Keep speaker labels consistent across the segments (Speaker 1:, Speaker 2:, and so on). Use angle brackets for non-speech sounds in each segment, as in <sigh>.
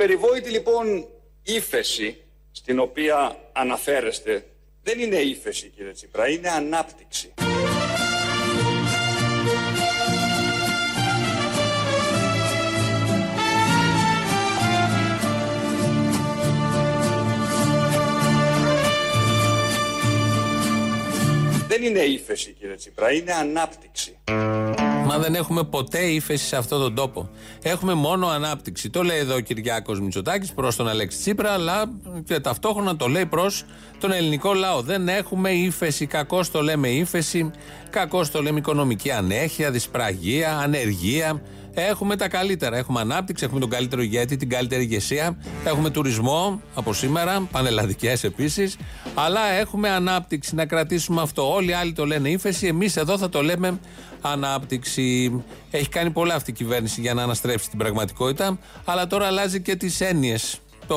Speaker 1: περιβόητη λοιπόν ύφεση στην οποία αναφέρεστε δεν είναι ύφεση κύριε Τσίπρα, είναι ανάπτυξη. Δεν είναι ύφεση κύριε Τσίπρα, είναι ανάπτυξη.
Speaker 2: Μα δεν έχουμε ποτέ ύφεση σε αυτόν τον τόπο. Έχουμε μόνο ανάπτυξη. Το λέει εδώ ο Κυριάκος Μητσοτάκης προς τον Αλέξη Τσίπρα, αλλά και ταυτόχρονα το λέει προς τον ελληνικό λαό. Δεν έχουμε ύφεση. Κακώς το λέμε ύφεση. Κακώς το λέμε οικονομική ανέχεια, δυσπραγία, ανεργία. Έχουμε τα καλύτερα. Έχουμε ανάπτυξη, έχουμε τον καλύτερο ηγέτη, την καλύτερη ηγεσία. Έχουμε τουρισμό από σήμερα, πανελλαδικές επίσης. Αλλά έχουμε ανάπτυξη. Να κρατήσουμε αυτό. Όλοι οι άλλοι το λένε ύφεση. Εμείς εδώ θα το λέμε ανάπτυξη. Έχει κάνει πολλά αυτή η κυβέρνηση για να αναστρέψει την πραγματικότητα. Αλλά τώρα αλλάζει και τις έννοιες, ε,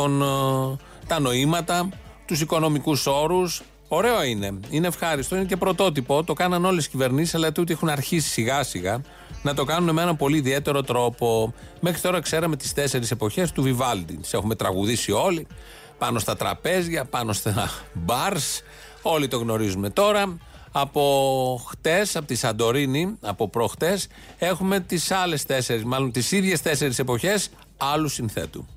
Speaker 2: τα νοήματα, τους οικονομικούς όρους. Ωραίο είναι. Είναι ευχάριστο. Είναι και πρωτότυπο. Το κάναν όλες οι κυβερνήσεις, αλλά τούτοι έχουν αρχίσει σιγά σιγά να το κάνουν με έναν πολύ ιδιαίτερο τρόπο. Μέχρι τώρα ξέραμε τις τέσσερις εποχές του Βιβάλντι. Τις έχουμε τραγουδήσει όλοι. Πάνω στα τραπέζια, πάνω στα <laughs> μπαρ. Όλοι το γνωρίζουμε. Τώρα από χτες, από τη Σαντορίνη, από προχτές, έχουμε τις άλλες τέσσερις, μάλλον τις ίδιες τέσσερις εποχές άλλου συνθέτου.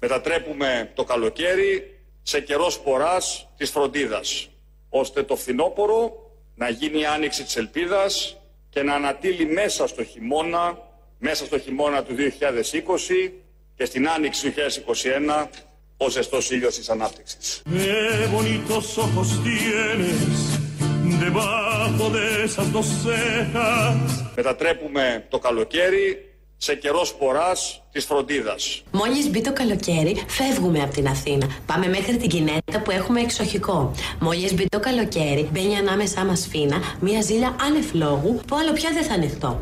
Speaker 1: Μετατρέπουμε το καλοκαίρι σε καιρός σπορά της φροντίδας, ώστε το φθινόπωρο να γίνει η άνοιξη της ελπίδας και να ανατείλει μέσα στο χειμώνα, μέσα στο χειμώνα του 2020 και στην άνοιξη του 2021 ο ζεστός ήλιος της ανάπτυξης. Μετατρέπουμε το καλοκαίρι σε καιρός σπορά της φροντίδας.
Speaker 3: Μόλις μπει το καλοκαίρι, φεύγουμε από την Αθήνα. Πάμε μέχρι την Κινέτα που έχουμε εξοχικό. Μόλις μπει το καλοκαίρι, μπαίνει ανάμεσά μας φίνα μια ζήλια άνευ λόγου που άλλο πια δεν θα ανοιχτώ.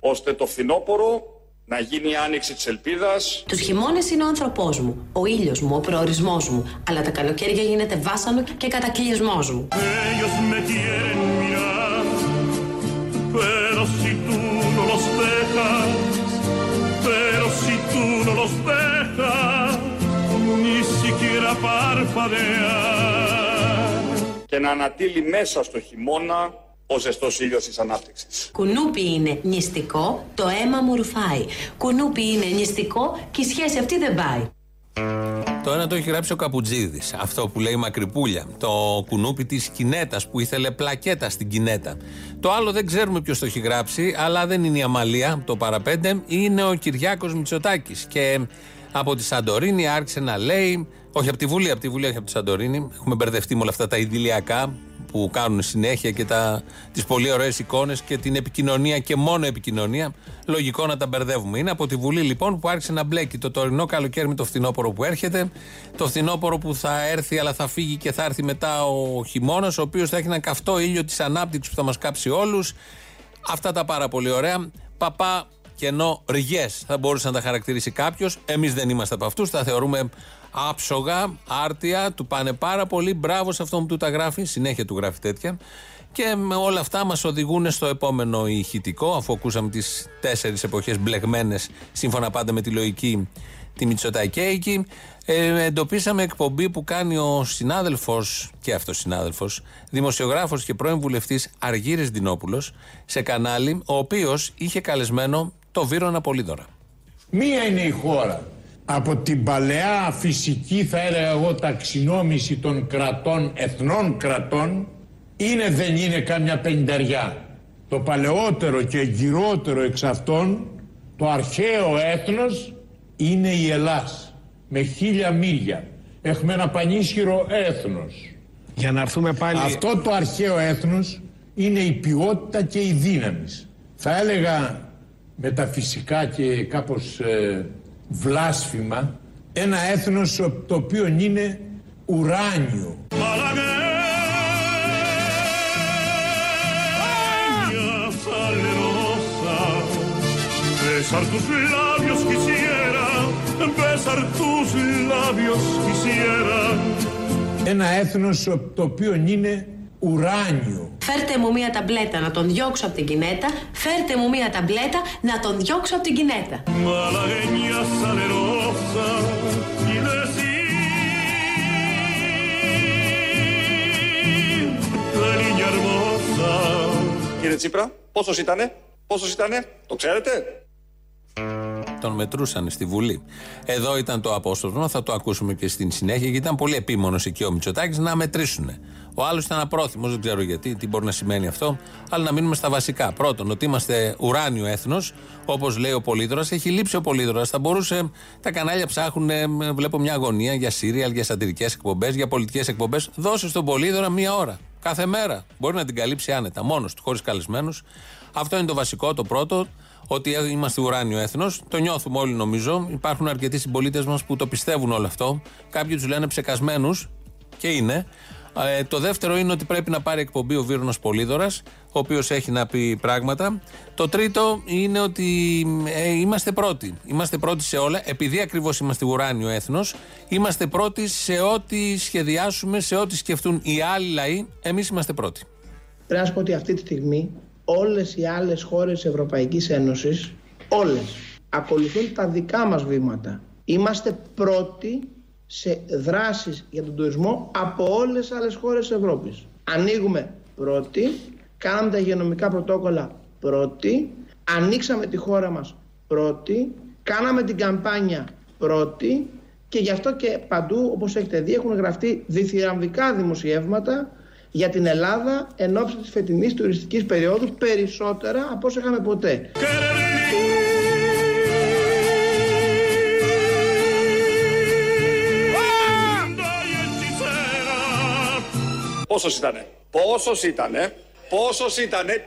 Speaker 1: ώστε το φθινόπωρο να γίνει η άνοιξη της ελπίδας.
Speaker 3: Τους χειμώνες είναι ο άνθρωπός μου, ο ήλιος μου, ο προορισμός μου, αλλά τα καλοκαίρια γίνεται βάσανο και κατακλυσμός μου.
Speaker 1: Και να ανατείλει μέσα στο χειμώνα ο ζεστός ήλιος της ανάπτυξης.
Speaker 3: Κουνούπι είναι νηστικό, το αίμα μου ρουφάει. Κουνούπι είναι νηστικό και η σχέση αυτή δεν πάει.
Speaker 2: Το ένα το έχει γράψει ο Καπουτζίδης. Αυτό που λέει Μακρυπούλια. Το κουνούπι της Κινέτας που ήθελε πλακέτα στην Κινέτα. Το άλλο δεν ξέρουμε ποιος το έχει γράψει, αλλά δεν είναι η Αμαλία, το παραπέντε. Είναι ο Κυριάκος Μητσοτάκης. Και από τη Σαντορίνη άρχισε να λέει. Όχι από τη Βουλή, από τη Βουλή, όχι από τη Σαντορίνη. Έχουμε μπερδευτεί με όλα αυτά τα ιδηλιακά που κάνουν συνέχεια και τα, τις πολύ ωραίες εικόνες και την επικοινωνία και μόνο επικοινωνία, λογικό να τα μπερδεύουμε. Είναι από τη Βουλή λοιπόν που άρχισε να μπλέκει το τωρινό καλοκαίρι με το φθινόπωρο που έρχεται, το φθινόπωρο που θα έρθει αλλά θα φύγει και θα έρθει μετά ο χειμώνας, ο οποίος θα έχει ένα καυτό ήλιο της ανάπτυξης που θα μας κάψει όλους. Αυτά τα πάρα πολύ ωραία. Παπά και ενώ ριγέ θα μπορούσε να τα χαρακτηρίσει κάποιος, εμείς δεν είμαστε από αυτούς, τα θεωρούμε άψογα, άρτια, του πάνε πάρα πολύ. Μπράβο σε αυτόν που του τα γράφει, συνέχεια του γράφει τέτοια. Και με όλα αυτά μας οδηγούν στο επόμενο ηχητικό, αφού ακούσαμε τις τέσσερις εποχές μπλεγμένες, σύμφωνα πάντα με τη λογική τη Μητσοτακέικη. Ε, εντοπίσαμε εκπομπή που κάνει ο συνάδελφος, και αυτός συνάδελφος, δημοσιογράφος και πρώην βουλευτής Αργύρης Δινόπουλος, σε κανάλι, ο οποίος είχε καλεσμένο το Βύρονα Πολύδωρα.
Speaker 4: Μία είναι η χώρα από την παλαιά φυσική θα έλεγα εγώ ταξινόμηση των κρατών, εθνών κρατών είναι δεν είναι κάμια πενταριά. Το παλαιότερο και γυρότερο εξ αυτών το αρχαίο έθνος είναι η Ελλάς με χίλια μίλια. Έχουμε ένα πανίσχυρο έθνος.
Speaker 5: Για να έρθουμε πάλι...
Speaker 4: Αυτό το αρχαίο έθνος είναι η ποιότητα και η δύναμη. Θα έλεγα μεταφυσικά και κάπως ε, βλάσφημα ένα έθνος το οποίο είναι ουράνιο. Ένα έθνος το οποίο είναι ουράνιο.
Speaker 3: Φέρτε μου μία ταμπλέτα να τον διώξω από την κινέτα. Φέρτε μου μία ταμπλέτα να τον διώξω από την κινέτα.
Speaker 1: Κύριε Τσίπρα, πόσος ήτανε, πόσος ήτανε, το ξέρετε;
Speaker 2: Τον μετρούσαν στη Βουλή. Εδώ ήταν το απόσπασμα, θα το ακούσουμε και στην συνέχεια, γιατί ήταν πολύ επίμονος εκεί ο Μητσοτάκης να μετρήσουν. Ο άλλος ήταν απρόθυμος, δεν ξέρω γιατί, τι μπορεί να σημαίνει αυτό, αλλά να μείνουμε στα βασικά. Πρώτον, ότι είμαστε ουράνιο έθνος, όπως λέει ο Πολύδωρας. Έχει λείψει ο Πολύδωρας. Θα μπορούσε, τα κανάλια ψάχνουν, βλέπω μια αγωνία για σύριαλ, για σατυρικές εκπομπές, για πολιτικές εκπομπές. Δώσε στον Πολύδωρα μία ώρα. Κάθε μέρα. Μπορεί να την καλύψει άνετα, μόνος του, χωρίς καλεσμένους. Αυτό είναι το βασικό, το πρώτο ότι είμαστε ουράνιο έθνος. Το νιώθουμε όλοι νομίζω. Υπάρχουν αρκετοί συμπολίτες μας που το πιστεύουν όλο αυτό. Κάποιοι τους λένε ψεκασμένους και είναι. Ε, το δεύτερο είναι ότι πρέπει να πάρει εκπομπή ο Βίρονο Πολίδωρα, ο οποίος έχει να πει πράγματα. Το τρίτο είναι ότι ε, είμαστε πρώτοι. Είμαστε πρώτοι σε όλα. Επειδή ακριβώς είμαστε ουράνιο έθνος, είμαστε πρώτοι σε ό,τι σχεδιάσουμε, σε ό,τι σκεφτούν οι άλλοι λαοί. Εμείς είμαστε πρώτοι.
Speaker 5: Πρέπει να σου πω ότι αυτή τη στιγμή όλες οι άλλες χώρες της Ευρωπαϊκής Ένωσης, όλες, ακολουθούν τα δικά μας βήματα. Είμαστε πρώτοι σε δράσεις για τον τουρισμό από όλες τις άλλες χώρες της Ευρώπης. Ανοίγουμε πρώτοι, κάναμε τα υγειονομικά πρωτόκολλα πρώτοι, ανοίξαμε τη χώρα μας πρώτοι, κάναμε την καμπάνια πρώτοι και γι' αυτό και παντού, όπως έχετε δει, έχουν γραφτεί διθυραμβικά δημοσιεύματα για την Ελλάδα εν ώψη της φετινής τουριστικής περίοδου περισσότερα από όσο είχαμε ποτέ.
Speaker 1: Πόσος ήτανε, πόσος ήτανε, πόσος ήτανε;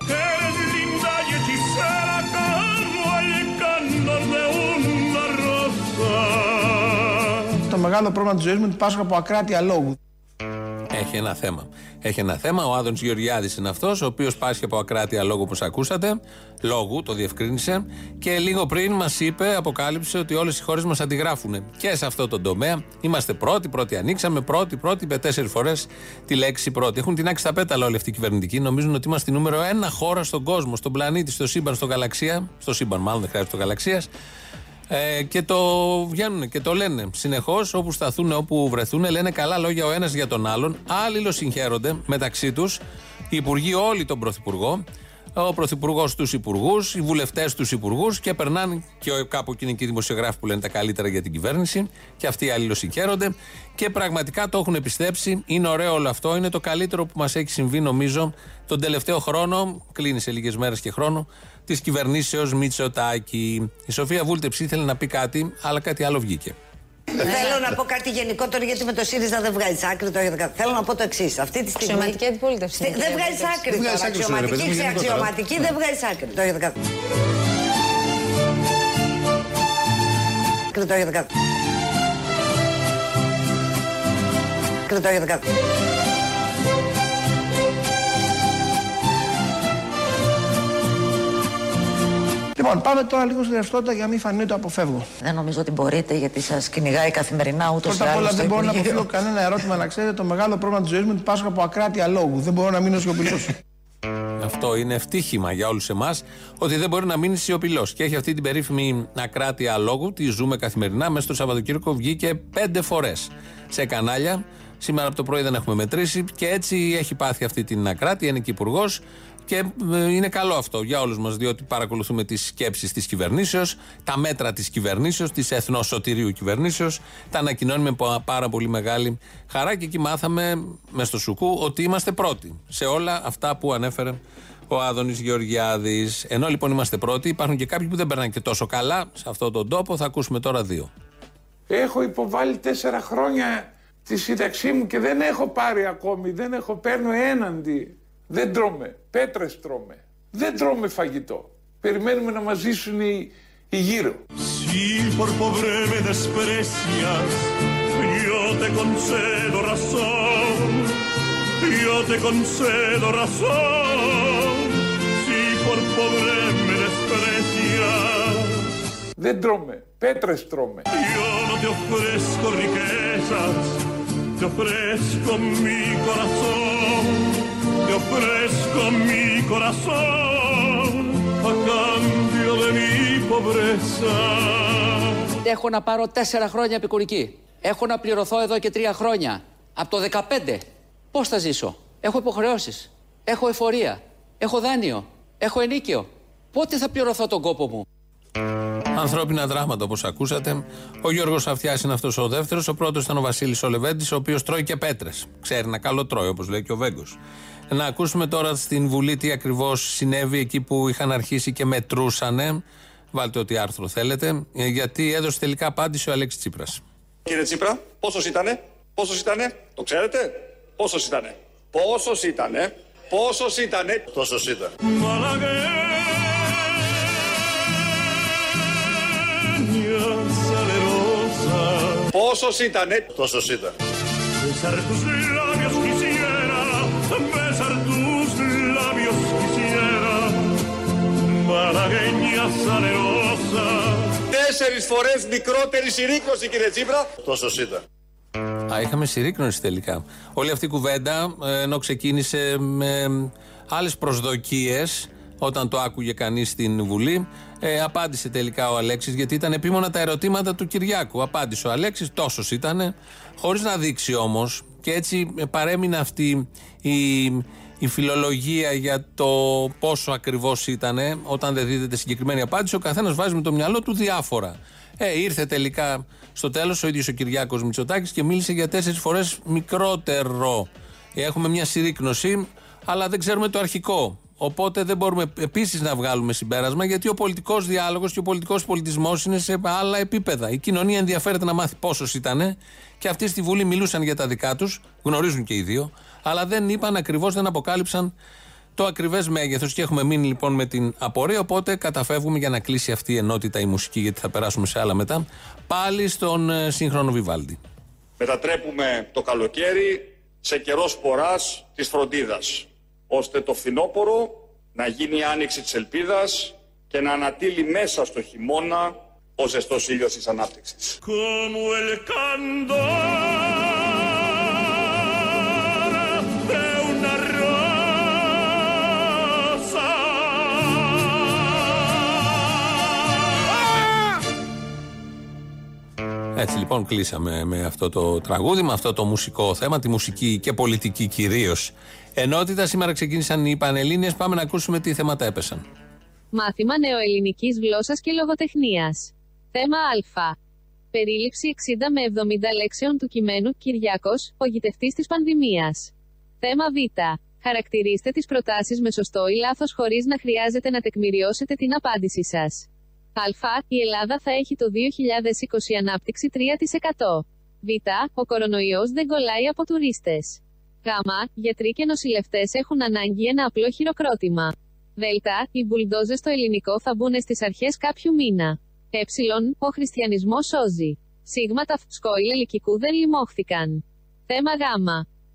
Speaker 5: Το μεγάλο πρόβλημα της ζωής μου είναι ότι πάσχω από ακράτεια λόγου.
Speaker 2: Έχει ένα θέμα. Έχει ένα θέμα. Ο Άδων Γεωργιάδης είναι αυτός, ο οποίος πάσχει από ακράτεια λόγου, όπω ακούσατε. Λόγου, το διευκρίνησε. Και λίγο πριν μας είπε, αποκάλυψε ότι όλες οι χώρες μας αντιγράφουν. Και σε αυτό το τομέα είμαστε πρώτοι, πρώτοι ανοίξαμε, πρώτοι, πρώτοι, είπε τέσσερις φορές τη λέξη πρώτη. Έχουν την άξει τα πέταλα όλοι αυτοί οι κυβερνητικοί. Νομίζουν ότι είμαστε νούμερο ένα χώρα στον κόσμο, στον πλανήτη, στο σύμπαν, στο γαλαξία. Στο σύμπαν, μάλλον δεν χρειάζεται το γαλαξίας. Ε, και το βγαίνουν και το λένε συνεχώς όπου σταθούν, όπου βρεθούν, λένε καλά λόγια ο ένας για τον άλλον. Άλλοι συγχαίρονται μεταξύ τους, οι υπουργοί όλοι τον πρωθυπουργό, ο πρωθυπουργός τους υπουργούς, οι βουλευτές τους υπουργούς και περνάνε και κάπου εκείνοι και οι δημοσιογράφοι που λένε τα καλύτερα για την κυβέρνηση και αυτοί οι αλληλοσυγχαίρονται και πραγματικά το έχουν πιστέψει. Είναι ωραίο όλο αυτό. Είναι το καλύτερο που μας έχει συμβεί, νομίζω, τον τελευταίο χρόνο. Κλείνει σε λίγες μέρες και χρόνο της κυβερνήσεως Μητσοτάκη. Η Σοφία Βούλτεψη ήθελε να πει κάτι, αλλά κάτι άλλο βγήκε.
Speaker 6: Θέλω να πω κάτι γενικότερο γιατί με το ΣΥΡΙΖΑ δεν βγάζεις άκρη. Το Θέλω να πω το εξής. Αυτή τη στιγμή.
Speaker 7: Αξιωματική αντιπολίτευση.
Speaker 6: Δεν βγάζεις άκρη. Αξιωματική, ξεαξιωματική δεν βγάζεις άκρη. Το έχετε κάνει. Το έχετε
Speaker 5: Λοιπόν, πάμε τώρα λίγο στη ρευστότητα για να μην φανεί το αποφεύγω.
Speaker 6: Δεν νομίζω ότι μπορείτε γιατί σας κυνηγάει καθημερινά ούτως ή
Speaker 5: Πρώτα απ' όλα δεν μπορώ να αποφύγω κανένα ερώτημα να ξέρετε. Το μεγάλο πρόβλημα της ζωής μου είναι ότι πάσχω από ακράτεια λόγου. Δεν μπορώ να μείνω σιωπηλός.
Speaker 2: Αυτό είναι ευτύχημα για όλους εμάς ότι δεν μπορεί να μείνει σιωπηλός. Και έχει αυτή την περίφημη ακράτεια λόγου, τη ζούμε καθημερινά. Μέσα στο Σαββατοκύριακο βγήκε πέντε φορές σε κανάλια. Σήμερα από το πρωί δεν έχουμε μετρήσει και έτσι έχει πάθει αυτή την ακράτεια. Είναι και υπουργός. Και ε, είναι καλό αυτό για όλους μας, διότι παρακολουθούμε τις σκέψεις της κυβερνήσεως, τα μέτρα της κυβερνήσεως, της εθνοσωτηρίου κυβερνήσεως. Τα ανακοινώνει με πάρα πολύ μεγάλη χαρά και εκεί μάθαμε μες στο Σουκού ότι είμαστε πρώτοι σε όλα αυτά που ανέφερε ο Άδωνης Γεωργιάδης. Ενώ λοιπόν είμαστε πρώτοι, υπάρχουν και κάποιοι που δεν περνάνε και τόσο καλά σε αυτόν τον τόπο. Θα ακούσουμε τώρα δύο.
Speaker 8: Έχω υποβάλει τέσσερα χρόνια τη σύνταξή μου και δεν έχω πάρει ακόμη, δεν έχω παίρνω έναντι δεν τρώμε, πέτρες τρώμε. Δεν τρώμε φαγητό. Περιμένουμε να μαζίσουν οι γύρω. Σύπορποβε με δεσπρέσια. Δεν τρώμε, πέτρες τρώμε. Io no te ofrezco ρίκε. Τι te ofrezco mi corazón.
Speaker 7: mi corazón a cambio de mi pobreza.
Speaker 9: Έχω να πάρω τέσσερα χρόνια επικουρική. Έχω να πληρωθώ εδώ και τρία χρόνια. Από το 15. Πώς θα ζήσω; Έχω υποχρεώσεις. Έχω εφορία. Έχω δάνειο. Έχω ενίκιο. Πότε θα πληρωθώ τον κόπο μου;
Speaker 2: Ανθρώπινα δράματα όπως ακούσατε. Ο Γιώργος Αυτιάς είναι αυτός ο δεύτερος. Ο πρώτος ήταν ο Βασίλης Ολεβέντης, ο οποίος τρώει και πέτρες. Ξέρει να καλό τρώει, όπως λέει και ο Βέγκος. Να ακούσουμε τώρα στην Βουλή τι ακριβώς συνέβη εκεί που είχαν αρχίσει και μετρούσανε. Βάλτε ό,τι άρθρο θέλετε. ε, Γιατί έδωσε τελικά απάντηση ο Αλέξης Τσίπρας.
Speaker 1: Κύριε Τσίπρα, πόσος ήτανε, πόσος ήτανε, το ξέρετε, πόσος ήτανε, πόσος ήτανε, πόσος ήτανε,
Speaker 10: Τόσο ήταν.
Speaker 7: Malagueña salerosa,
Speaker 1: πόσος ήτανε,
Speaker 10: Τόσο ήταν.
Speaker 7: Malagueña salerosa.
Speaker 1: τέσσερις φορές μικρότερη συρρήκνωση κύριε Τσίπρα.
Speaker 10: Τόσο ήταν.
Speaker 2: Α, είχαμε συρρήκνωση τελικά. Όλη αυτή η κουβέντα, ε, ενώ ξεκίνησε με άλλες προσδοκίες, όταν το άκουγε κανείς στην Βουλή, ε, απάντησε τελικά ο Αλέξης, γιατί ήταν επίμονα τα ερωτήματα του Κυριάκου. Απάντησε ο Αλέξης, τόσος ήταν, χωρίς να δείξει όμως, και έτσι ε, παρέμεινε αυτή η, η φιλολογία για το πόσο ακριβώς ήταν, όταν δεν δίδεται συγκεκριμένη απάντηση, ο καθένας βάζει με το μυαλό του διάφορα. Ε, ήρθε τελικά στο τέλος ο ίδιος ο Κυριάκος Μητσοτάκης και μίλησε για τέσσερις φορές μικρότερο. Έχουμε μια συρρήκνωση, αλλά δεν ξέρουμε το αρχικό. Οπότε δεν μπορούμε επίσης να βγάλουμε συμπέρασμα, γιατί ο πολιτικός διάλογος και ο πολιτικός πολιτισμός είναι σε άλλα επίπεδα. Η κοινωνία ενδιαφέρεται να μάθει πόσος ήταν και αυτοί στη Βουλή μιλούσαν για τα δικά τους, γνωρίζουν και οι δύο, αλλά δεν είπαν ακριβώς, δεν αποκάλυψαν το ακριβές μέγεθος. Και έχουμε μείνει λοιπόν με την απορία. Οπότε καταφεύγουμε για να κλείσει αυτή η ενότητα η μουσική, γιατί θα περάσουμε σε άλλα μετά. Πάλι στον ε, σύγχρονο Βιβάλντι.
Speaker 1: Μετατρέπουμε το καλοκαίρι σε καιρό σποράς της φροντίδας, ώστε το φθινόπωρο να γίνει η άνοιξη της ελπίδας και να ανατείλει μέσα στο χειμώνα ο ζεστός ήλιος της ανάπτυξης.
Speaker 2: Έτσι λοιπόν κλείσαμε με αυτό το τραγούδι, με αυτό το μουσικό θέμα, τη μουσική και πολιτική κυρίως ενότητα. Σήμερα ξεκίνησαν οι Πανελλήνιες. Πάμε να ακούσουμε τι θέματα έπεσαν.
Speaker 11: Μάθημα νεοελληνικής γλώσσας και λογοτεχνίας. Θέμα Α. Περίληψη 60 με 70 λέξεων του κειμένου Κυριακός, ο γητευτής της πανδημίας. Θέμα Β. Χαρακτηρίστε τις προτάσεις με σωστό ή λάθος χωρίς να χρειάζεται να τεκμηριώσετε την απάντησή σας. Α. Η Ελλάδα θα έχει το 2020 ανάπτυξη 3%. Β. Ο κορονοϊός δεν κολλάει από τουρίστες. Γ. Γιατροί και νοσηλευτές έχουν ανάγκη ένα απλό χειροκρότημα. Δ. Οι μπουλντόζες στο ελληνικό θα μπουν στις αρχές κάποιου μήνα. Ε. Ο χριστιανισμός σώζει. Σ. Τα φσκόιλ ελικικού δεν λιμώχθηκαν. Θέμα Γ.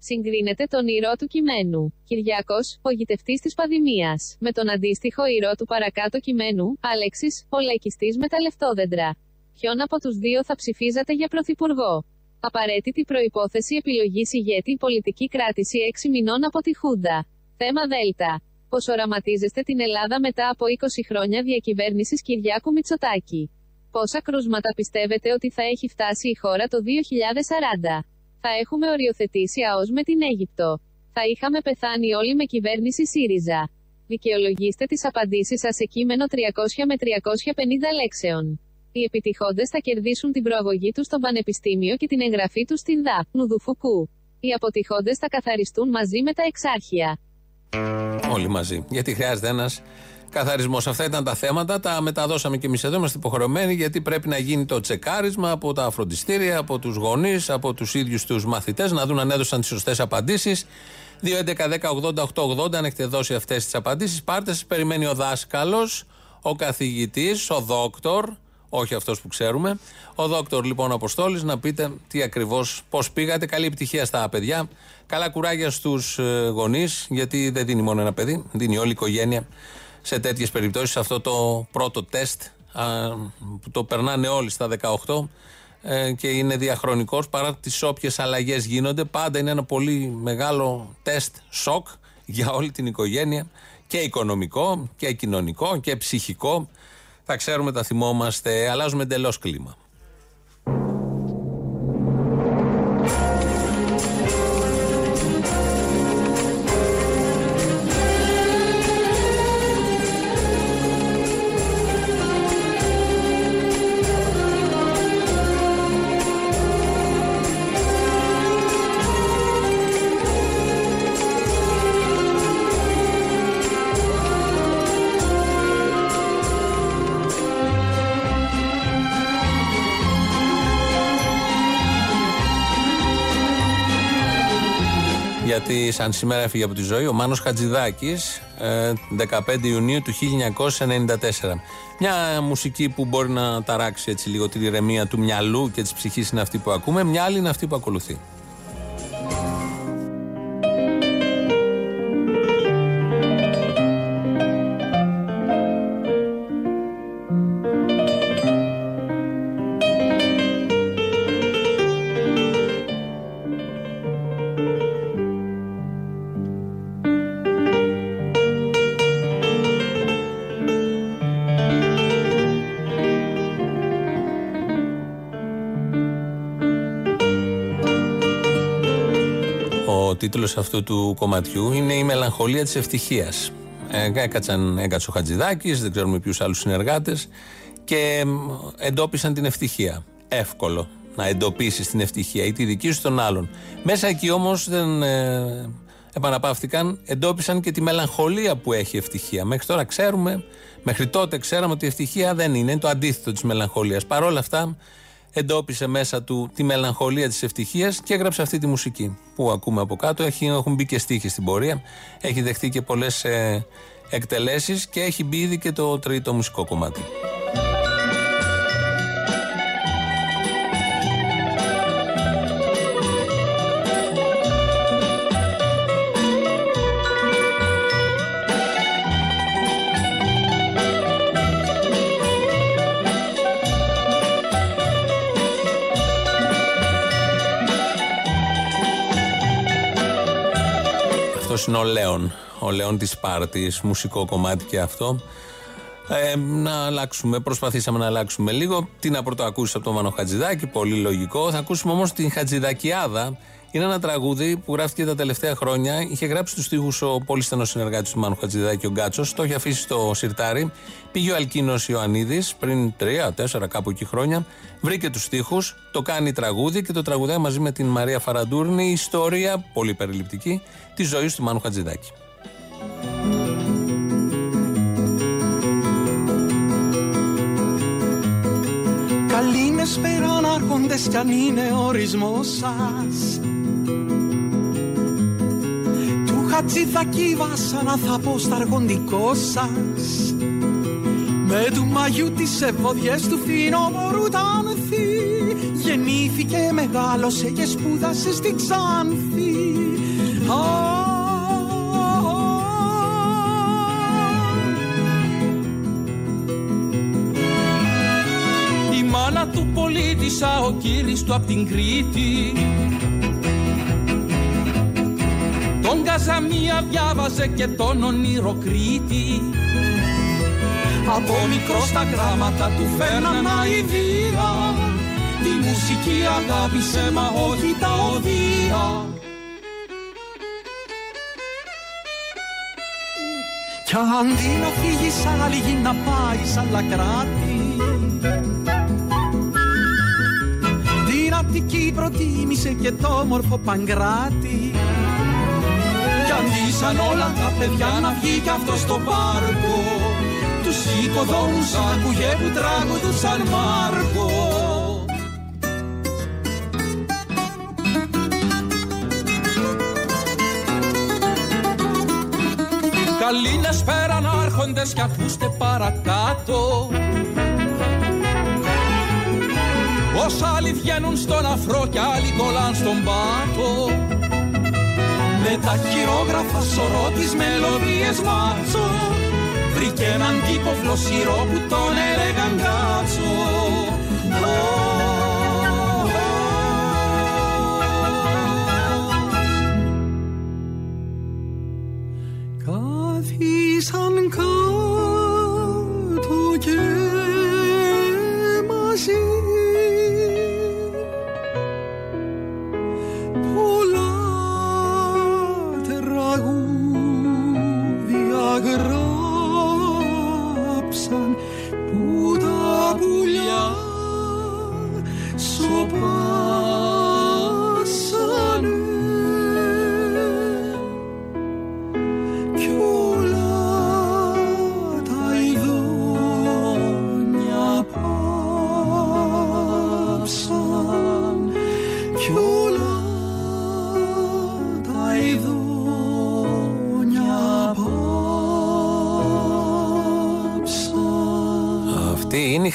Speaker 11: Συγκρίνεται τον ηρώ του κειμένου. Κυριακός, ο γητευτή της πανδημία. Με τον αντίστοιχο ηρώ του παρακάτω κειμένου, Άλεξη, ο λαϊκιστής με τα λεφτόδεντρα. Ποιον από τους δύο θα ψηφίζατε για πρωθυπουργό; Απαραίτητη προπόθεση επιλογής ηγέτη πολιτική κράτηση 6 μηνών από τη Χούντα. Θέμα Δέλτα. Πώς οραματίζεστε την Ελλάδα μετά από 20 χρόνια διακυβέρνησης Κυριάκου Μητσοτάκη; Πόσα κρούσματα πιστεύετε ότι θα έχει φτάσει η χώρα το 2040. Θα έχουμε οριοθετήσει ΑΟΣ με την Αίγυπτο. Θα είχαμε πεθάνει όλοι με κυβέρνηση ΣΥΡΙΖΑ. Δικαιολογήστε τις απαντήσεις σας σε κείμενο 300 με 350 λέξεων. Οι επιτυχώντες θα κερδίσουν την προαγωγή τους στο πανεπιστήμιο και την εγγραφή τους στην ΔΑ, Νουδουφουκού. Οι αποτυχώντες θα καθαριστούν μαζί με τα εξάρχεια.
Speaker 2: Όλοι μαζί. Γιατί χρειάζεται ένας καθαρισμός. Αυτά ήταν τα θέματα. Τα μεταδώσαμε και εμείς εδώ. Είμαστε υποχρεωμένοι γιατί πρέπει να γίνει το τσεκάρισμα από τα φροντιστήρια, από τους γονείς, από τους ίδιους τους μαθητές να δουν αν έδωσαν τις σωστές απαντήσεις. 2.11.10.80.880 αν έχετε δώσει αυτές τις απαντήσεις. Πάρτε, σας περιμένει ο δάσκαλος, ο καθηγητής, ο δόκτωρ, όχι αυτός που ξέρουμε. Ο δόκτωρ λοιπόν Αποστόλης να πείτε τι ακριβώς, πώς πήγατε. Καλή επιτυχία στα παιδιά. Καλά κουράγια στους γονείς, γιατί δεν δίνει μόνο ένα παιδί, δίνει όλη η οικογένεια σε τέτοιες περιπτώσεις. Σε αυτό το πρώτο τεστ α, που το περνάνε όλοι στα 18 ε, και είναι διαχρονικός παρά τις όποιες αλλαγές γίνονται πάντα είναι ένα πολύ μεγάλο τεστ σοκ για όλη την οικογένεια και οικονομικό και κοινωνικό και ψυχικό. Θα ξέρουμε, τα θυμόμαστε, αλλάζουμε εντελώς κλίμα. Γιατί σαν σήμερα έφυγε από τη ζωή ο Μάνος Χατζηδάκης 15 ε, Ιουνίου του 1994. Μια μουσική που μπορεί να ταράξει έτσι λίγο την ηρεμία του μυαλού και της ψυχής είναι αυτή που ακούμε, μια άλλη είναι αυτή που ακολουθεί. Τίτλος αυτού του κομματιού είναι «Η μελαγχολία της ευτυχίας». Ε, έκατσαν, έκατσε ο Χατζηδάκης, δεν ξέρουμε ποιους άλλους συνεργάτες και εντόπισαν την ευτυχία. Εύκολο να εντοπίσεις την ευτυχία ή τη δική σου των άλλων. Μέσα εκεί όμως δεν ε, επαναπαύτηκαν, εντόπισαν και τη μελαγχολία που έχει η ευτυχία. Μέχρι τώρα ξέρουμε, μέχρι τότε ξέραμε ότι η ευτυχία δεν είναι, είναι το αντίθετο της μελαγχολίας. Παρ' όλα αυτά εντόπισε μέσα του τη μελαγχολία της ευτυχίας και έγραψε αυτή τη μουσική που ακούμε από κάτω. Έχει, έχουν μπει και στίχοι στην πορεία, έχει δεχτεί και πολλές ε, εκτελέσεις και έχει μπει ήδη και το τρίτο μουσικό κομμάτι. Είναι ο Λέων. Ο Λέων της Πάρτης, μουσικό κομμάτι και αυτό. Ε, να αλλάξουμε, προσπαθήσαμε να αλλάξουμε λίγο. Τι να πρωτοακούσεις από τον Μανο Χατζηδάκη, πολύ λογικό. Θα ακούσουμε όμως την Χατζηδακιάδα. Είναι ένα τραγούδι που γράφτηκε τα τελευταία χρόνια. Είχε γράψει τους στίχους ο πολύ στενός συνεργάτης του Μάνου Χατζηδάκη, ο Γκάτσος. Το είχε αφήσει στο σιρτάρι. Πήγε ο Αλκίνος Ιωαννίδης πριν τρία, τέσσερα κάπου εκεί χρόνια. Βρήκε τους στίχους, το κάνει τραγούδι και το τραγουδάει μαζί με την Μαρία Φαραντούρνη. Η ιστορία, πολύ περιληπτική, της ζωής του Μάνου Χατζηδάκη.
Speaker 12: Καλήνες άρχοντες κι αν είναι ορισμός σας Του χατζηδακή βάσανα θα πω στα αργοντικό σας. Με του μαγιού τις ευωδιές του φινόμορου τα ανθή Γεννήθηκε, μεγάλωσε και σπούδασε στην Ξάνθη. Μάνα του πολίτησα ο κύρις του απ' την Κρήτη Τον Καζαμία διάβαζε και τον ονειροκρίτη Από μικρό στα γράμματα του φέρναν αηδία. Τη μουσική αγάπησε μα όχι τα οδεία. Κι αντί να φύγεις άλλη γη να πάεις σ' άλλα κράτη. Αττική προτίμησε και το όμορφο Παγκράτη Κι αντί όλα τα παιδιά να βγει κι αυτός στο πάρκο. Τους οικοδόμους άκουγε που τραγουδούσαν Μάρκο. Καλή να σπέραν άρχοντες κι ακούστε παρακάτω. Πως άλλοι βγαίνουν στον αφρό και άλλοι κολλάν στον πάτο Με τα χειρόγραφα σωρό τις μελωδίες μάτσο Βρήκε έναν τύπο φλωσιρό που τον έλεγαν κάτσο γράψαν που τα πουλιά σοπάσανε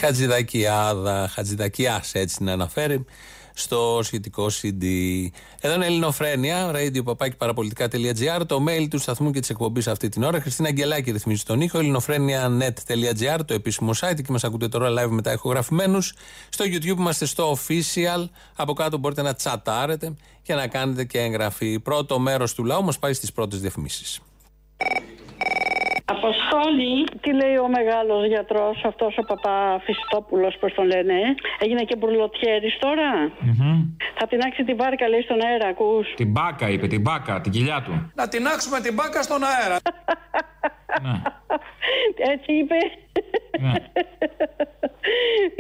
Speaker 2: Χατζηδακιάδα, Χατζηδακιάς έτσι την αναφέρει στο σχετικό CD. Εδώ είναι Ελληνοφρένια, radio.papaki.parapolitica.gr, το mail του σταθμού και της εκπομπής αυτή την ώρα. Χριστίνα Αγγελάκη ρυθμίζει τον ήχο, ελληνοφρένια.net.gr, το επίσημο site και μας ακούτε τώρα live μετά ηχογραφημένους. Στο YouTube είμαστε στο official. Από κάτω μπορείτε να τσατάρετε και να κάνετε και εγγραφή. Πρώτο μέρος του λαού μας πάει στις πρώτες διαφημίσεις.
Speaker 13: Αποστόλη, τι λέει ο μεγάλος γιατρός, αυτός ο Παπαφιστόπουλος, πώς τον λένε. Έγινε και μπουρλοτιέρη τώρα; Θα τεινάξει την βάρκα, λέει στον αέρα, ακούς.
Speaker 14: Την μπάκα είπε, την μπάκα, την κοιλιά του.
Speaker 15: Να τεινάξουμε την μπάκα στον αέρα. <laughs>
Speaker 13: Έτσι είπε. <laughs>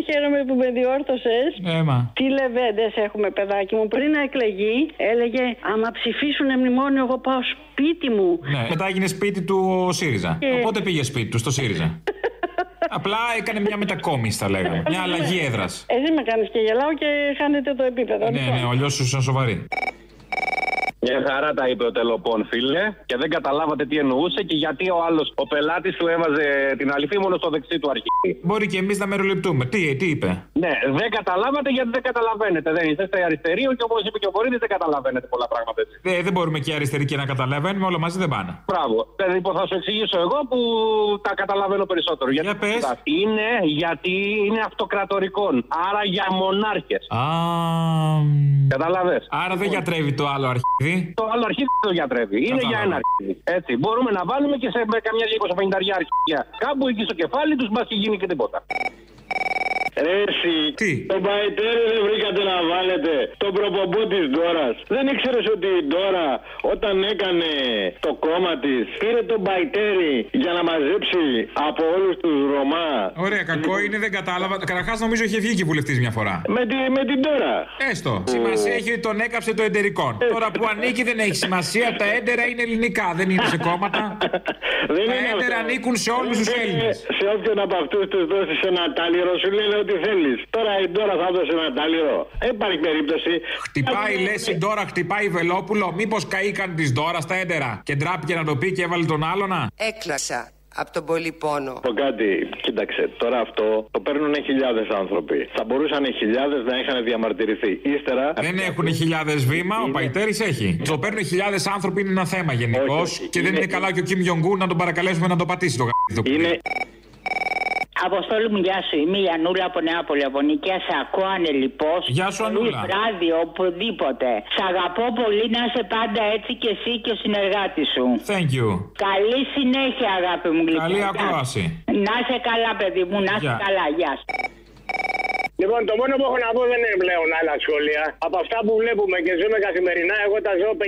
Speaker 13: Χαίρομαι που με διόρθωσες.
Speaker 14: Έμα.
Speaker 13: Τι λεβέντες έχουμε, παιδάκι μου. Πριν να εκλεγεί, έλεγε Άμα ψηφίσουν μνημόνιο, εγώ πάω σπίτι μου.
Speaker 14: Ναι. Μετά έγινε σπίτι του ο ΣΥΡΙΖΑ.
Speaker 13: Ε.
Speaker 14: Οπότε πήγε σπίτι του στο ΣΥΡΙΖΑ. <laughs> Απλά έκανε μια μετακόμιση, θα λέγαμε. Μια αλλαγή έδρας.
Speaker 13: Εσύ με κάνεις και γελάω και χάνετε το επίπεδο.
Speaker 14: Ναι,
Speaker 13: Λοιπόν.
Speaker 14: ναι, αλλιώ ήσουν σοβαρή.
Speaker 16: Μια χαρά τα είπε ο τελοπών, φίλε, και δεν καταλάβατε τι εννοούσε και γιατί ο άλλος, ο πελάτης του έβαζε την αληθή μόνο στο δεξί του αρχή.
Speaker 14: Μπορεί και εμείς να μεροληπτούμε. Τι, τι είπε;
Speaker 16: Ναι, δεν καταλάβατε γιατί δεν καταλαβαίνετε. Δεν είστε αριστεροί και όπως είπε και ο Βορύδη, δεν καταλαβαίνετε πολλά πράγματα έτσι.
Speaker 14: Ε, δεν μπορούμε και αριστεροί και να καταλαβαίνουμε, όλα μαζί δεν πάνε.
Speaker 16: Μπράβο. Δηλαδή, λοιπόν, θα σου εξηγήσω εγώ που τα καταλαβαίνω περισσότερο. Γιατί Είναι γιατί είναι αυτοκρατορικών. Άρα για μονάρχες.
Speaker 14: Α.
Speaker 16: Καταλαβέ.
Speaker 14: Άρα δεν γιατρεύει το άλλο αρχίδι.
Speaker 16: Το άλλο αρχίδι δεν το γιατρεύει. Είναι
Speaker 14: Κατάλαβα.
Speaker 16: για ένα αρχίδι. Έτσι. Μπορούμε να βάλουμε και σε με καμιά 250 αρχίδια. Κάπου εκεί στο κεφάλι τους μα και γίνει και τίποτα.
Speaker 17: Ρε εσύ,
Speaker 14: Τι;
Speaker 17: τον Παϊτέρη δεν βρήκατε να βάλετε τον προπομπό της Ντόρας. Δεν ήξερες ότι η Ντόρα όταν έκανε το κόμμα της πήρε τον Παϊτέρη για να μαζέψει από όλους τους Ρωμά.
Speaker 14: Ωραία, κακό είναι, δεν κατάλαβα. Καταρχάς νομίζω είχε βγει και βουλευτής μια φορά.
Speaker 17: Με, τη, με την Ντόρα.
Speaker 14: Έστω. Σημασία έχει ότι τον έκαψε το εντερικών. Τώρα που ανήκει δεν έχει σημασία. Τα έντερα είναι ελληνικά, δεν είναι σε κόμματα. <laughs>
Speaker 17: Δεν
Speaker 14: Τα
Speaker 17: είναι
Speaker 14: έντερα
Speaker 17: αυτό.
Speaker 14: ανήκουν σε όλους τους
Speaker 17: Δεν είναι
Speaker 14: Έλληνες.
Speaker 17: Σε όποιον από αυτούς τους δώσεις ένα τάλιρο, σου λένε ότι θέλεις. Τώρα η Ντόρα θα δώσει ένα τάλιρο. Δεν υπάρχει περίπτωση.
Speaker 14: Χτυπάει, λες η Ντόρα, χτυπάει Βελόπουλο. Μήπως καήκαν της Ντόρας στα έντερα και ντράπηκε να το πει και έβαλε τον άλλονα;
Speaker 6: Έκλασα από τον πολύ πόνο.
Speaker 17: πω κάτι, κοίταξε, τώρα αυτό το παίρνουν χιλιάδες άνθρωποι. Θα μπορούσαν οι χιλιάδες να είχαν διαμαρτυρηθεί. Ύστερα.
Speaker 14: Δεν έχουν χιλιάδες βήμα, ο Παϊτέρης έχει. Το παίρνουν χιλιάδες άνθρωποι είναι ένα θέμα γενικώς. Και δεν είναι καλά και ο Κιμ Γιονγκού να τον παρακαλέσουμε να το πατήσει το γαμπίδι.
Speaker 17: Είναι.
Speaker 18: Αποστόλη μου, γεια σου. Είμαι η Ανούλα από Νεάπολη, από Νικαία. Σε ακούω ανελειπώς.
Speaker 14: Γεια σου,
Speaker 18: Πολύ
Speaker 14: Ανούλα.
Speaker 18: βράδυ, οπουδήποτε. Σ' αγαπώ πολύ να είσαι πάντα έτσι και εσύ και ο συνεργάτης σου.
Speaker 14: Thank you.
Speaker 18: Καλή συνέχεια, αγάπη μου. γλυκιά.
Speaker 14: Καλή
Speaker 18: Γεια.
Speaker 14: ακρόαση.
Speaker 18: Να είσαι καλά, παιδί μου, να είσαι
Speaker 14: Γεια.
Speaker 18: καλά. Γεια σου.
Speaker 17: Λοιπόν, το μόνο που έχω να πω δεν είναι πλέον άλλα σχόλια. Από αυτά που βλέπουμε και ζούμε καθημερινά, εγώ τα ζω 55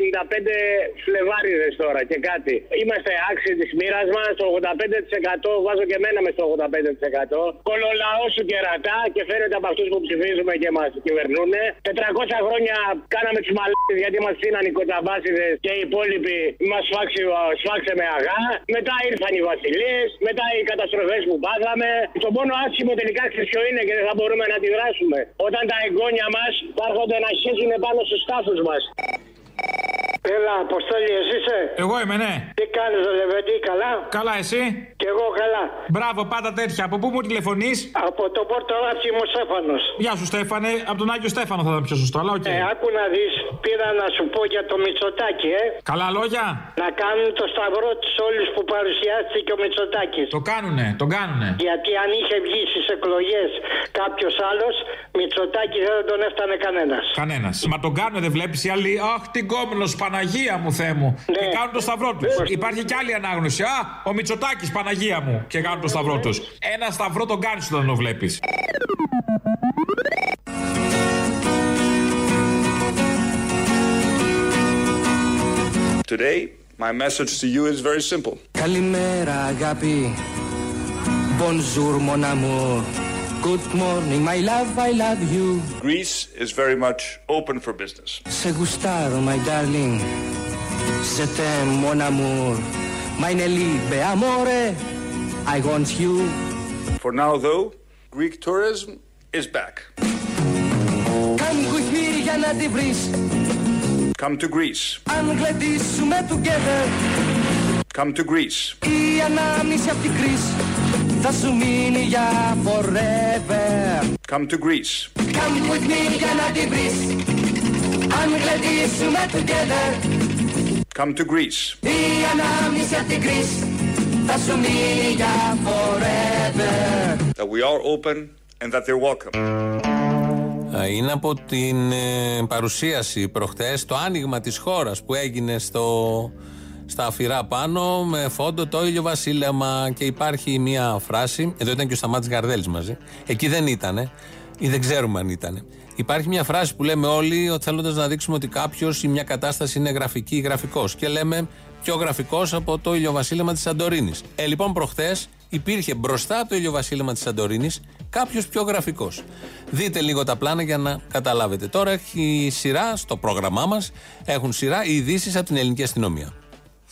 Speaker 17: φλεβάριδες τώρα και κάτι. Είμαστε άξιοι της μοίρας μας. Το 85% βάζω και εμένα μες στο 85%. Κολολαός σου κερατά και φαίνεται από αυτούς που ψηφίζουμε και μας κυβερνούν. 400 χρόνια κάναμε τι μαλάκες γιατί μας ψήναν οι κοτσαμπάσιδε και οι υπόλοιποι μας σφάξε με αγά. Μετά ήρθαν οι βασιλείε, μετά οι καταστροφές που πάθαμε. Το μόνο άσχημο τελικά ξέρεις ποιο είναι και δεν θα μπορούμε να αντιδράσουμε. Όταν τα εγγόνια μας θα έρχονται να χέζουν πάνω στους τάφου μας. Έλα, Αποστόλη, εσύ είσαι;
Speaker 14: Εγώ είμαι, ναι.
Speaker 17: Τι κάνεις, Λεβέντη, καλά;
Speaker 14: Καλά, εσύ;
Speaker 17: Κι εγώ καλά.
Speaker 14: Μπράβο, πάντα τέτοια. Από πού μου τηλεφωνείς;
Speaker 19: Από το Πορτολάτσι μου Στέφανος.
Speaker 14: Γεια σου, Στέφανε. Από τον Άγιο Στέφανο θα ήταν πιο σωστό, αλλά οκ.
Speaker 19: Ε, άκου να δεις, πήρα να σου πω για το Μητσοτάκη, ε.
Speaker 14: Καλά λόγια.
Speaker 19: Να κάνουν το σταυρό τους όλοι που παρουσιάστηκε ο Μητσοτάκης.
Speaker 14: Το κάνουνε, τον κάνουνε.
Speaker 19: Γιατί αν είχε βγει στις εκλογές κάποιος άλλος, Μητσοτάκη δεν τον έφτανε κανένας.
Speaker 14: Κανένας. Μα τον κάνουν, δεν βλέπεις οι άλλοι. Αχ, την κόμμενο Παναγία μου, Θεέ μου. Και κάνουν το σταυρό τους. Υπάρχει κι άλλη ανάγνωση. Α, ο Μητσοτάκης Παναγία μου. Και κάνουν το σταυρό τους. Ένα σταυρό τον κάνεις όταν το βλέπεις.
Speaker 1: Today, my message to you is very simple.
Speaker 20: Καλημέρα αγάπη Bonjour mon amour Good morning my love I love you
Speaker 1: Greece is very much open for business.
Speaker 20: Σε γουστάρω my darling Je t'aime mon amour Meine Liebe amore I want you
Speaker 1: For now, though, Greek tourism is back.
Speaker 20: Come with me για να τη βρεις
Speaker 1: Come to Greece.
Speaker 20: Αν γλεντήσουμε together
Speaker 1: Come to Greece.
Speaker 20: Η ανάμνηση απ' την κρίση Θα σου μείνει για forever
Speaker 1: Come to Greece.
Speaker 20: Come with me για να τη βρεις Αν γλεντήσουμε together
Speaker 1: Come to Greece.
Speaker 20: Η ανάμνηση απ' την κρίση Θα σου μείνει για forever
Speaker 1: That we are open and that they're welcome.
Speaker 2: Α, Είναι από την ε, παρουσίαση προχτές, το άνοιγμα της χώρας που έγινε στο, στα αφηρά πάνω με φόντο το ήλιο βασίλεμα και υπάρχει μια φράση, εδώ ήταν και ο Σταμάτης Γαρδέλης μαζί, εκεί δεν ήτανε ή δεν ξέρουμε αν ήτανε. Υπάρχει μια φράση που λέμε όλοι ότι θέλοντας να δείξουμε ότι κάποιος ή μια κατάσταση είναι γραφική ή γραφικός. Και λέμε πιο γραφικός από το ηλιοβασίλεμα της Σαντορίνης. Ε, λοιπόν, προχθές υπήρχε μπροστά από το ηλιοβασίλεμα της Σαντορίνης κάποιος πιο γραφικός. Δείτε λίγο τα πλάνα για να καταλάβετε. Τώρα έχει σειρά στο πρόγραμμά μας, έχουν σειρά οι ειδήσεις από την ελληνική αστυνομία.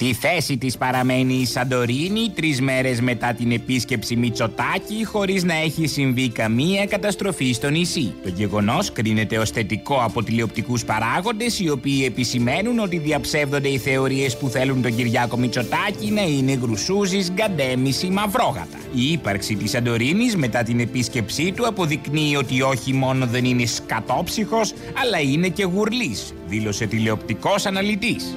Speaker 21: Στη θέση της παραμένει η Σαντορίνη τρεις μέρες μετά την επίσκεψη Μητσοτάκη χωρίς να έχει συμβεί καμία καταστροφή στο νησί. Το γεγονός κρίνεται ως θετικό από τηλεοπτικούς παράγοντες οι οποίοι επισημαίνουν ότι διαψεύδονται οι θεωρίες που θέλουν τον Κυριάκο Μητσοτάκη να είναι γρουσούζης, γκαντέμις ή μαυρόγατα. Η ύπαρξη της Σαντορίνης μετά την επίσκεψή του αποδεικνύει ότι όχι μόνο δεν είναι σκατόψυχος αλλά είναι και γουρλής, δήλωσε τηλεοπτικός αναλυτής.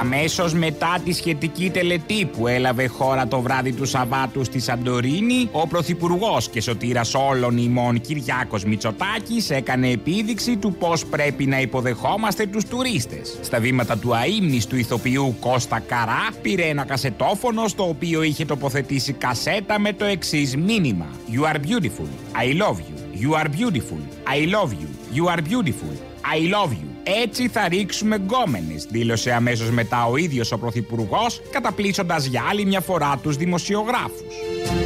Speaker 21: Αμέσως μετά τη σχετική τελετή που έλαβε χώρα το βράδυ του Σαββάτου στη Σαντορίνη, ο Πρωθυπουργός και σωτήρας όλων ημών Κυριάκος Μητσοτάκης έκανε επίδειξη του πώς πρέπει να υποδεχόμαστε τους τουρίστες. Στα βήματα του αείμνης του ηθοποιού Κώστα Καρά πήρε ένα κασετόφωνο στο οποίο είχε τοποθετήσει κασέτα με το εξής μήνυμα You are beautiful, I love you. You are beautiful, I love you. You are beautiful, I love you. Έτσι θα ρίξουμε γκόμενες, δήλωσε αμέσως μετά ο ίδιος ο Πρωθυπουργός, καταπλήσοντας για άλλη μια φορά τους δημοσιογράφους.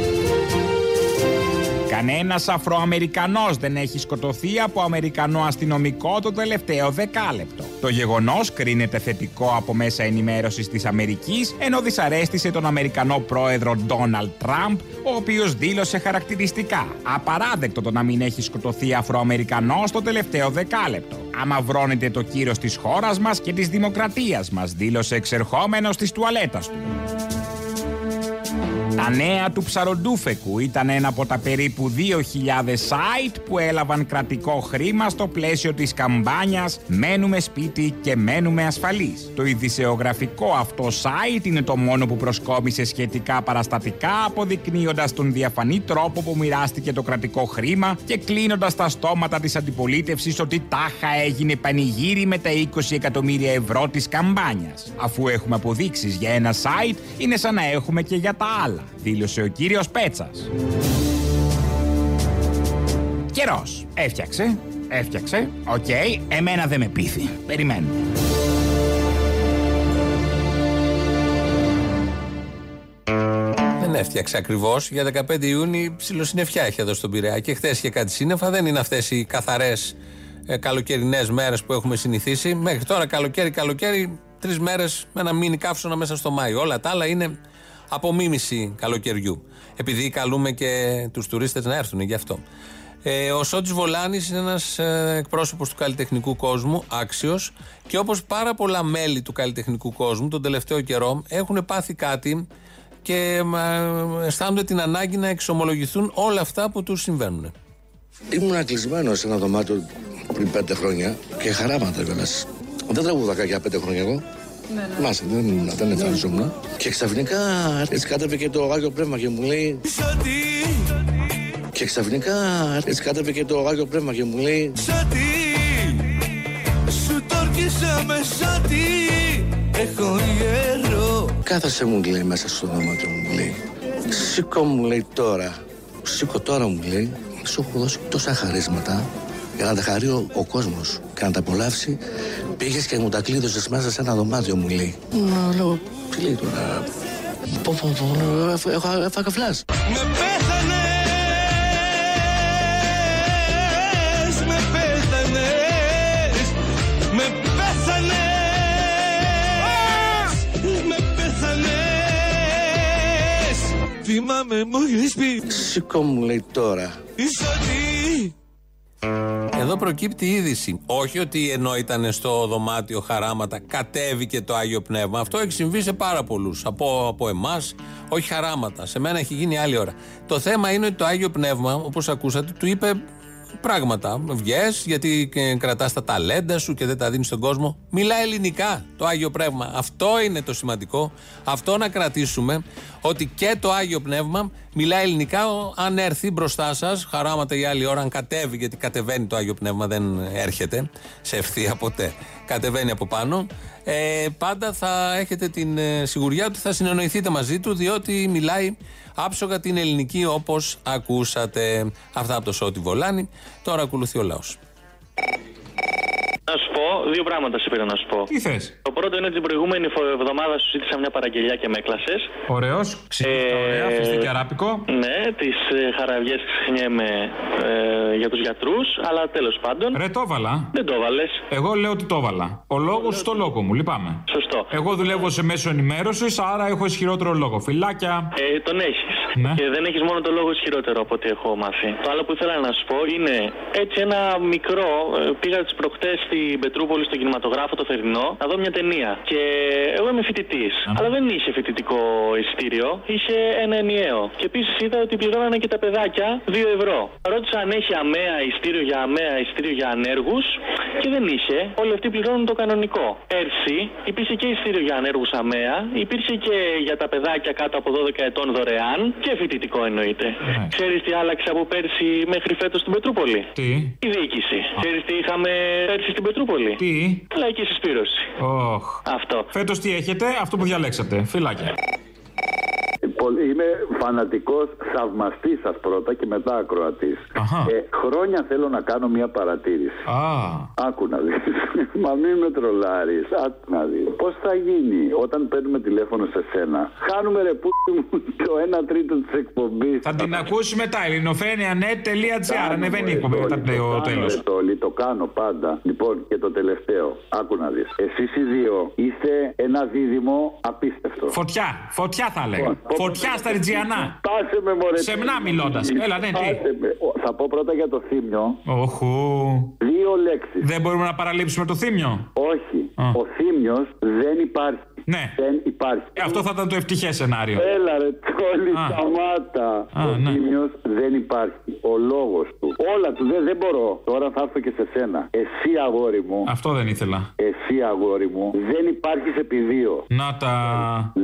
Speaker 21: Κανένας Αφροαμερικανός δεν έχει σκοτωθεί από Αμερικανό αστυνομικό το τελευταίο δεκάλεπτο. Το γεγονός κρίνεται θετικό από μέσα ενημέρωσης της Αμερικής, ενώ δυσαρέστησε τον Αμερικανό πρόεδρο Ντόναλτ Τραμπ, ο οποίος δήλωσε χαρακτηριστικά «Απαράδεκτο το να μην έχει σκοτωθεί Αφροαμερικανός το τελευταίο δεκάλεπτο. Αμαυρώνεται το κύρος της χώρας μας και της δημοκρατίας μας», δήλωσε εξερχόμενος της τουαλέτας του. Τα νέα του ψαροντούφεκου ήταν ένα από τα περίπου 2.000 site που έλαβαν κρατικό χρήμα στο πλαίσιο της καμπάνιας «Μένουμε σπίτι και μένουμε ασφαλείς». Το ειδησεογραφικό αυτό site είναι το μόνο που προσκόμισε σχετικά παραστατικά αποδεικνύοντας τον διαφανή τρόπο που μοιράστηκε το κρατικό χρήμα και κλείνοντας τα στόματα της αντιπολίτευσης ότι τάχα έγινε πανηγύρι με τα 20 εκατομμύρια ευρώ της καμπάνιας. Αφού έχουμε αποδείξεις για ένα site είναι σαν να έχουμε και για τα άλλα δήλωσε ο κύριος Πέτσας. Καιρός. Έφτιαξε. Έφτιαξε. Οκ. Εμένα δεν με πείθει. Περιμένουμε.
Speaker 2: Δεν έφτιαξε ακριβώς. Για 15 Ιούνιου ψιλοσυννεφιά έχει εδώ στον Πειραιά. Και χθες είχε κάτι σύννεφα. Δεν είναι αυτές οι καθαρές ε, καλοκαιρινές μέρες που έχουμε συνηθίσει. Μέχρι τώρα καλοκαίρι, καλοκαίρι, τρεις μέρες με ένα μίνι καύσωνα μέσα στο Μάιο. Όλα τα άλλα είναι Απομίμηση καλοκαιριού. Επειδή καλούμε και τους τουρίστες να έρθουν γι' αυτό. Ε, ο Σότη Βολάνης είναι ένας ε, εκπρόσωπος του καλλιτεχνικού κόσμου, άξιος, και όπως πάρα πολλά μέλη του καλλιτεχνικού κόσμου τον τελευταίο καιρό έχουν πάθει κάτι και ε, αισθάνονται την ανάγκη να εξομολογηθούν όλα αυτά που τους συμβαίνουν.
Speaker 22: Ήμουν κλεισμένος σε ένα δωμάτιο πριν πέντε χρόνια και χαράματα κιόλας. Δεν τραγουδάκα για πέντε χρόνια εγώ.
Speaker 15: Ναι, ναι.
Speaker 22: Μάσα, δεν, δεν εμφανιζόμουν. Και ξαφνικά έτσι κάτευε και το Άγιο Πνεύμα και μου λέει. Και ξαφνικά έτσι κάτευε και το Άγιο Πνεύμα και μου λέει.
Speaker 10: Σάτι, σου τόρκισα με σάτι, έχω γέρο.
Speaker 22: Κάθασε μου λέει μέσα στο δωμάτιο μου λέει. Σήκω μου λέει τώρα. Σήκω τώρα μου λέει. Σου έχω δώσει τόσα χαρίσματα για να τα χαρεί ο, ο κόσμος και να τα απολαύσει. Πήγες και μου τα κλείδωσες μέσα σε ένα δωμάτιο μου λέει. Μα λέω, τι λέει τώρα; Πω, πω, πω, έφα- έχω- έφαγα φλάς.
Speaker 10: Με πέθανες, με πέθανες, με πέθανες, με πέθανες. Θυμάμαι μου είχες πει
Speaker 22: Σήκω μου λέει τώρα.
Speaker 10: Είσαι ότι
Speaker 2: Εδώ προκύπτει η είδηση. Όχι ότι ενώ ήταν στο δωμάτιο χαράματα κατέβηκε το Άγιο Πνεύμα. Αυτό έχει συμβεί σε πάρα πολλούς. Από, από εμάς, όχι χαράματα. Σε μένα έχει γίνει άλλη ώρα. Το θέμα είναι ότι το Άγιο Πνεύμα, όπως ακούσατε, του είπε πράγματα. Βγες γιατί κρατάς τα ταλέντα σου και δεν τα δίνεις στον κόσμο. Μιλά ελληνικά το Άγιο Πνεύμα. Αυτό είναι το σημαντικό. Αυτό να κρατήσουμε. Ότι και το Άγιο Πνεύμα μιλά ελληνικά. ο- Αν έρθει μπροστά σας, χαράματα η άλλη ώρα, αν κατέβει, γιατί κατεβαίνει το Άγιο Πνεύμα, δεν έρχεται σε ευθεία ποτέ. Κατεβαίνει από πάνω. Ε, πάντα θα έχετε την ε, σιγουριά ότι θα συνεννοηθείτε μαζί του, διότι μιλάει άψογα την ελληνική όπως ακούσατε. Αυτά από το Σώτη Βολάνη. Τώρα ακολουθεί ο λαός.
Speaker 23: Να σου πω, δύο πράγματα σε πήρα να σου πω.
Speaker 14: Τι θες;
Speaker 23: Το πρώτο είναι ότι την προηγούμενη φο- εβδομάδα σου ζήτησα μια παραγγελιά και με έκλασες.
Speaker 14: Ωραίος. Ξυπνητά, ωραία. Φιστική αράπικο.
Speaker 23: Ναι, τις ε, χαραβιές ξεχνιέμαι ε, για τους γιατρούς, αλλά τέλος πάντων.
Speaker 14: Ρε, το έβαλα.
Speaker 23: Δεν το έβαλες.
Speaker 14: Εγώ λέω ότι το έβαλα. Ο λόγος στο λόγο μου, λυπάμαι.
Speaker 23: Σωστό.
Speaker 14: Εγώ δουλεύω σε μέσο ενημέρωσης, άρα έχω ισχυρότερο λόγο. Φυλάκια.
Speaker 23: Ε, τον έχεις.
Speaker 14: Ναι.
Speaker 23: Και δεν έχεις μόνο το λόγο ισχυρότερο από ό,τι έχω μάθει. Το άλλο που ήθελα να σου πω είναι έτσι ένα μικρό. ε, Πήγα τις προχτές στην Πετρούπολη στον κινηματογράφο το θερινό να δω μια ταινία. Και εγώ είμαι φοιτητής. Αλλά δεν είχε φοιτητικό εισιτήριο, είχε ένα ενιαίο. Και επίσης είδα ότι πληρώνανε και τα παιδάκια 2 ευρώ. Ρώτησα αν έχει αμαία εισιτήριο για αμαία εισιτήριο για ανέργους και δεν είχε. Όλοι αυτοί πληρώνουν το κανονικό. Πέρσι υπήρχε και εισιτήριο για ανέργους αμαία, υπήρχε και για τα παιδάκια κάτω από 12 ετών δωρεάν και φοιτητικό εννοείται. Ξέρεις τι άλλαξε από πέρσι μέχρι φέτος στην Πετρούπολη;
Speaker 14: Τι;
Speaker 23: Η διοίκηση. Ξέρεις τι είχαμε πέρσι στην Πετρούπολη.
Speaker 14: Τι;
Speaker 23: Λαϊκή συσπήρωση.
Speaker 14: Οχ.
Speaker 23: Αυτό.
Speaker 14: Φέτος τι έχετε, αυτό που διαλέξατε. Φυλάκια.
Speaker 24: Πολύ- Είμαι φανατικός θαυμαστής σας πρώτα και μετά ακροατής. Ε, χρόνια θέλω να κάνω μια παρατήρηση.
Speaker 14: Α.
Speaker 24: Άκου να δεις. <laughs> Μα μην με τρολάρεις. Άκου να δεις. Πώς θα γίνει όταν παίρνουμε τηλέφωνο σε σένα. Χάνουμε ρε που <laughs> το 1 τρίτο της εκπομπής.
Speaker 14: Θα την ακούσει μετά. ελληνοφρένια.net.gr. Ανεβαίνει η εκπομπή μετά το
Speaker 24: Κάνω,
Speaker 14: τέλος.
Speaker 24: ρε, Τόλι, το κάνω πάντα. Λοιπόν, και το τελευταίο. Άκου να δεις. Εσείς οι δύο είστε ένα δίδυμο απίστευτο.
Speaker 14: Φωτιά. Φωτιά θα έλεγα. Φωτιά στα Ριτζιανά.
Speaker 24: Πάσε με μωρέ.
Speaker 14: Σεμνά μιλώντας. Έλα, ναι, τι.
Speaker 24: Πάσε με. Ο, Θα πω πρώτα για το θύμιο.
Speaker 14: Οχου.
Speaker 24: Δύο λέξεις.
Speaker 14: Δεν μπορούμε να παραλείψουμε το θύμιο;
Speaker 24: Όχι. Ο θύμιος δεν υπάρχει.
Speaker 14: Ναι.
Speaker 24: Δεν υπάρχει.
Speaker 14: Ε, Αυτό θα ήταν το ευτυχές σενάριο.
Speaker 24: Έλα ρε τόλι,
Speaker 14: Α.
Speaker 24: σταμάτα.
Speaker 14: Α,
Speaker 24: ο
Speaker 14: ναι.
Speaker 24: θύμιος δεν υπάρχει. Ο λόγος του. Όλα του. Δεν, δεν μπορώ. Τώρα θα έρθω και σε σένα. Εσύ αγόρι μου.
Speaker 14: Αυτό δεν ήθελα.
Speaker 24: Εσύ αγόρι μου. Δεν υπάρχεις επί δύο.
Speaker 14: Να τα.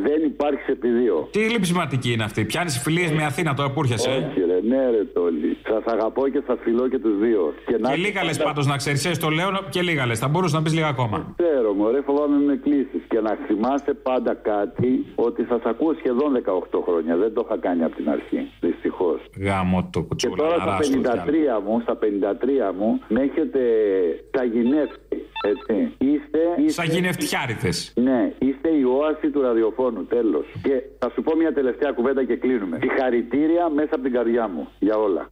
Speaker 24: Δεν υπάρχεις επί δύο.
Speaker 14: Τι λειψηματική είναι αυτή. Πιάνεις φιλίες με Αθήνα τώρα που έρχεσαι.
Speaker 24: Όχι ρε, ναι ρε τόλι. Σας αγαπώ και σας φιλώ και τους δύο. Και, να
Speaker 14: Και λίγα λες πάντως να ξέρεις. Έτσι το λέω και λίγα λες. Θα μπορούσες να πεις λίγα ακόμα.
Speaker 24: Ξέρω, μωρέ, φοβάμαι με κλείσει. Και να θυμάσαι πάντα κάτι ότι θα σας ακούω σχεδόν 18 χρόνια. Δεν το είχα κάνει από την αρχή. Δυστυχώς.
Speaker 14: Γάμο το
Speaker 24: Και
Speaker 14: κουτσούλα.
Speaker 24: τώρα στα
Speaker 14: αράστο κι άλλο.
Speaker 24: 53 μου, στα 53 μου, με έχετε σαγηνεύσει. Έτσι. Είστε. είστε
Speaker 14: Σαγηνευτιάρηθε.
Speaker 24: ναι, είστε η όαση του ραδιοφώνου, τέλος. Και θα σου πω μια τελευταία κουβέντα και κλείνουμε. Συγχαρητήρια μέσα από την καρδιά μου για όλα.